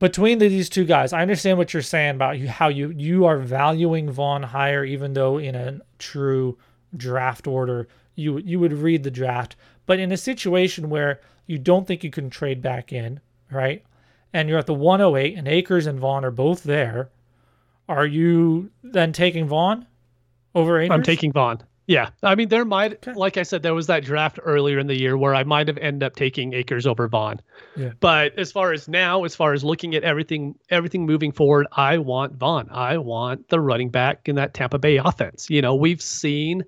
Between these two guys, I understand what you're saying about you, how you you are valuing Vaughn higher, even though in a true draft order you you would read the draft. But in a situation where you don't think you can trade back in, right? And you're at the 108, and Akers and Vaughn are both there. Are you then taking Vaughn over Akers? I'm taking Vaughn. Yeah, I mean there might, okay. like I said, there was that draft earlier in the year where I might have ended up taking Akers over Vaughn. Yeah. But as far as now, as far as looking at everything, everything moving forward, I want Vaughn. I want the running back in that Tampa Bay offense. You know, we've seen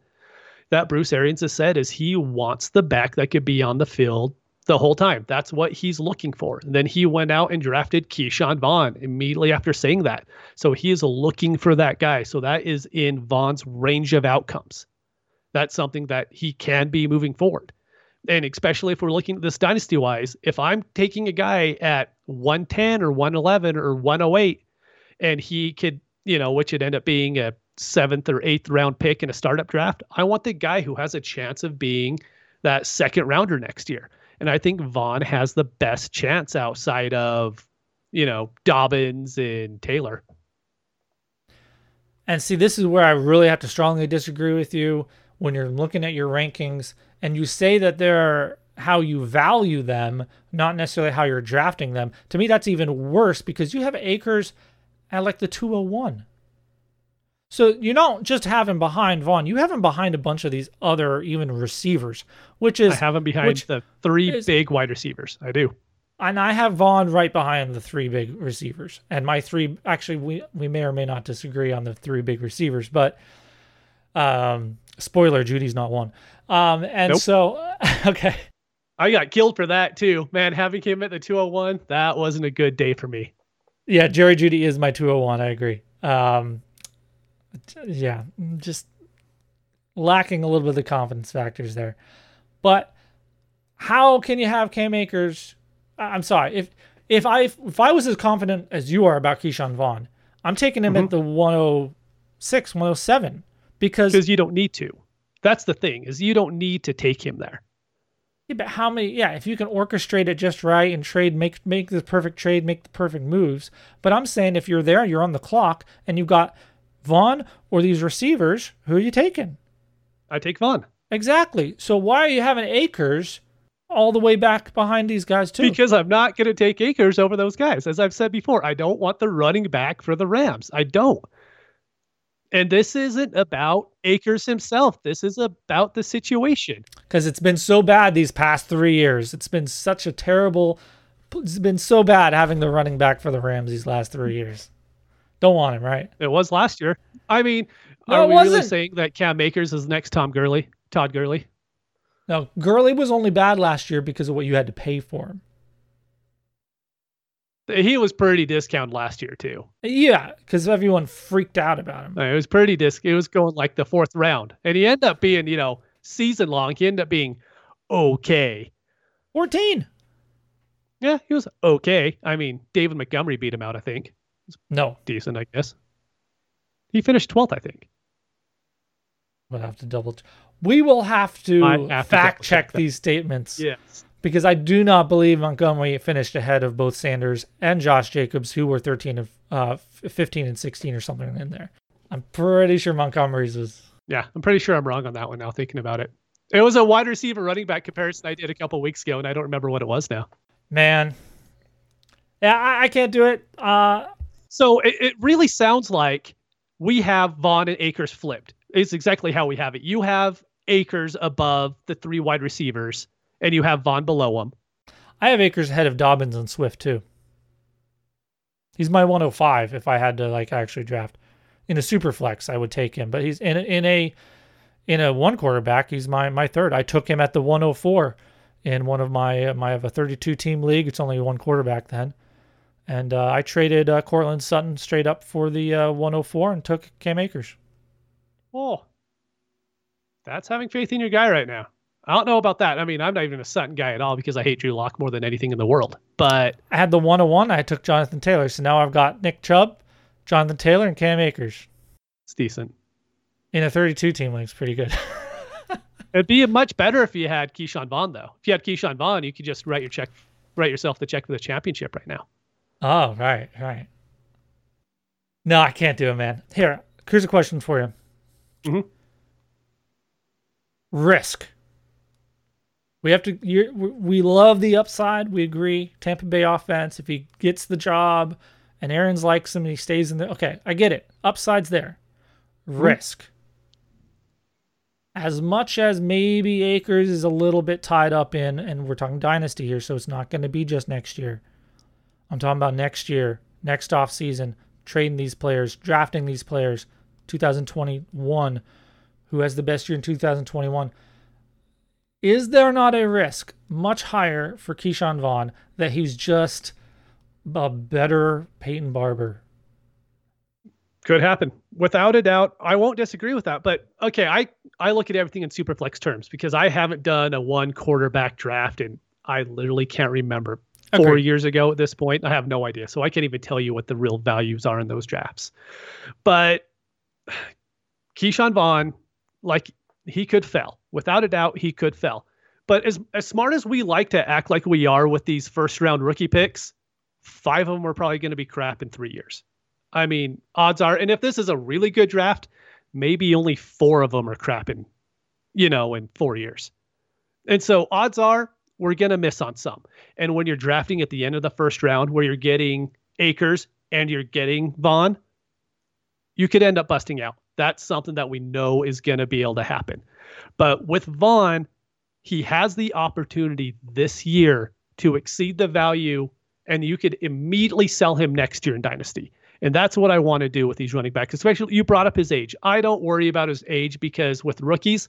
that Bruce Arians has said is he wants the back that could be on the field the whole time. That's what he's looking for. And then he went out and drafted Ke'Shawn Vaughn immediately after saying that. So he is looking for that guy. So that is in Vaughn's range of outcomes. That's something that he can be moving forward. And especially if we're looking at this dynasty wise, if I'm taking a guy at 110 or 111 or 108 and he could, you know, which would end up being a seventh or eighth round pick in a startup draft, I want the guy who has a chance of being that second rounder next year. And I think Vaughn has the best chance outside of, you know, Dobbins and Taylor. And see, this is where I really have to strongly disagree with you when you're looking at your rankings and you say that they're how you value them, not necessarily how you're drafting them. To me, that's even worse because you have Akers at like the 201. So you don't just have him behind Vaughn, you have him behind a bunch of these other even receivers, which is I have him behind the three is, big wide receivers. I do. And I have Vaughn right behind the three big receivers. And my three actually we we may or may not disagree on the three big receivers, but um spoiler, Jeudy's not one. Um and nope. so [laughs] okay. I got killed for that too. Man, having him at the 201, that wasn't a good day for me. Yeah, Jerry Jeudy is my 201, I agree. Um yeah, just lacking a little bit of the confidence factors there. But how can you have Cam Akers I'm sorry. If if I if I was as confident as you are about Ke'Shawn Vaughn, I'm taking him mm-hmm. at the 106, 107 because because you don't need to. That's the thing is you don't need to take him there. Yeah, but how many? Yeah, if you can orchestrate it just right and trade, make make the perfect trade, make the perfect moves. But I'm saying if you're there, you're on the clock, and you've got Vaughn or these receivers, who are you taking? I take Vaughn. Exactly. So why are you having Akers all the way back behind these guys too? Because I'm not going to take Akers over those guys. As I've said before, I don't want the running back for the Rams. I don't. And this isn't about Akers himself. This is about the situation. Because it's been so bad these past three years. It's been such a terrible. It's been so bad having the running back for the Rams these last three years. Don't want him, right? It was last year. I mean, no, are we wasn't. really saying that Cam Akers is next Tom Gurley, Todd Gurley? No, Gurley was only bad last year because of what you had to pay for him. He was pretty discount last year too. Yeah, because everyone freaked out about him. It was pretty disc. It was going like the fourth round, and he ended up being, you know, season long. He ended up being okay. Fourteen. Yeah, he was okay. I mean, David Montgomery beat him out. I think. No, decent, I guess. He finished twelfth, I think. We'll have to double. we will have to fact check, check these statements. Yes because I do not believe Montgomery finished ahead of both Sanders and Josh Jacobs, who were 13 of uh, 15 and 16 or something in there. I'm pretty sure Montgomery's was. Yeah, I'm pretty sure I'm wrong on that one now, thinking about it. It was a wide receiver running back comparison I did a couple weeks ago, and I don't remember what it was now. Man. Yeah, I, I can't do it. Uh, so it, it really sounds like we have Vaughn and Akers flipped. It's exactly how we have it. You have Akers above the three wide receivers and you have Vaughn below him. I have Akers ahead of Dobbins and Swift too. He's my 105 if I had to like actually draft. In a super flex, I would take him, but he's in a, in a in a one quarterback. He's my my third. I took him at the 104 in one of my my have a 32 team league. It's only one quarterback then, and uh, I traded uh, Courtland Sutton straight up for the uh, 104 and took Cam Akers. Oh, that's having faith in your guy right now. I don't know about that. I mean, I'm not even a Sutton guy at all because I hate Drew Lock more than anything in the world. But I had the 101. I took Jonathan Taylor. So now I've got Nick Chubb, Jonathan Taylor, and Cam Akers. It's decent. In a 32 team league, it's pretty good. [laughs] It'd be much better if you had Ke'Shawn Vaughn, though. If you had Ke'Shawn Vaughn, you could just write your check, write yourself the check for the championship right now. Oh, right, right. No, I can't do it, man. Here, here's a question for you. Mm-hmm. Risk we have to. we love the upside. We agree. Tampa Bay offense. If he gets the job, and Arians likes him, and he stays in there. Okay, I get it. Upside's there. Mm-hmm. Risk. As much as maybe Akers is a little bit tied up in, and we're talking dynasty here, so it's not going to be just next year. I'm talking about next year, next off season, trading these players, drafting these players, 2021. Who has the best year in 2021? Is there not a risk much higher for Ke'Shawn Vaughn that he's just a better Peyton Barber? Could happen. Without a doubt. I won't disagree with that. But okay, I, I look at everything in superflex terms because I haven't done a one quarterback draft and I literally can't remember. Four years ago at this point, I have no idea. So I can't even tell you what the real values are in those drafts. But [sighs] Ke'Shawn Vaughn, like he could fail. Without a doubt, he could fail. But as as smart as we like to act like we are with these first round rookie picks, five of them are probably going to be crap in three years. I mean, odds are, and if this is a really good draft, maybe only four of them are crap in, you know, in four years. And so odds are we're going to miss on some. And when you're drafting at the end of the first round where you're getting Akers and you're getting Vaughn, you could end up busting out. That's something that we know is going to be able to happen. But with Vaughn, he has the opportunity this year to exceed the value, and you could immediately sell him next year in Dynasty. And that's what I want to do with these running backs. Especially, you brought up his age. I don't worry about his age because with rookies,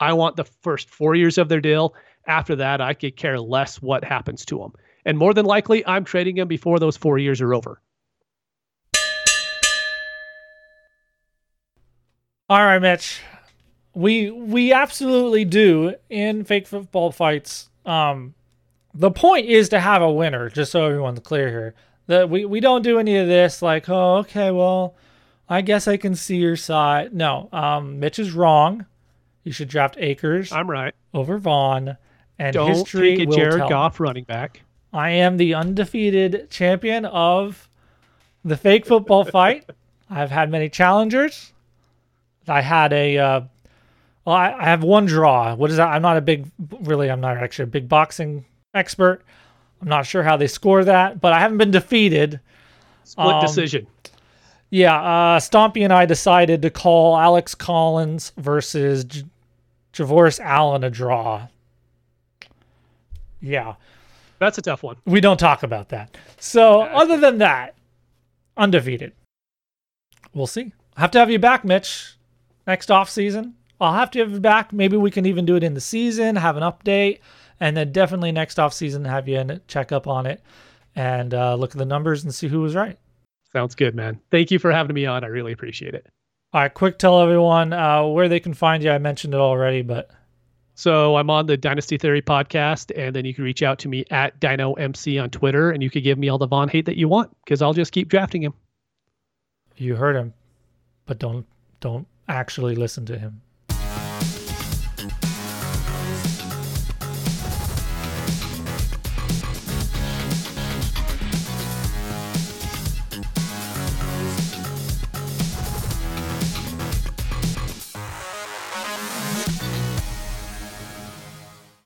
I want the first four years of their deal. After that, I could care less what happens to them. And more than likely, I'm trading him before those four years are over. All right, Mitch. We we absolutely do in fake football fights. Um, the point is to have a winner, just so everyone's clear here. That we, we don't do any of this like, oh, okay, well, I guess I can see your side. No, um, Mitch is wrong. You should draft Akers. I'm right. Over Vaughn. And don't history take a Jared tell. Goff running back. I am the undefeated champion of the fake football [laughs] fight. I've had many challengers. I had a, uh, well, I, I have one draw. What is that? I'm not a big, really, I'm not actually a big boxing expert. I'm not sure how they score that, but I haven't been defeated. Split Um, decision. Yeah, uh, Stompy and I decided to call Alex Collins versus J- Javorius Allen a draw. Yeah. That's a tough one. we don't talk about that. So other than that, undefeated. We'll see. I have to have you back, Mitch, next off season. I'll have to have you back. Maybe we can even do it in the season, have an update, and then definitely next off season have you in, check up on it and uh, look at the numbers and see who was right. Sounds good, man. Thank you for having me on. I really appreciate it. All right, quick tell everyone uh, where they can find you. I mentioned it already, but So I'm on the Dynasty Theory podcast, and then you can reach out to me at DinoMC on Twitter, and you can give me all the Vaughn hate that you want because I'll just keep drafting him. you heard him, but don't don't actually listen to him.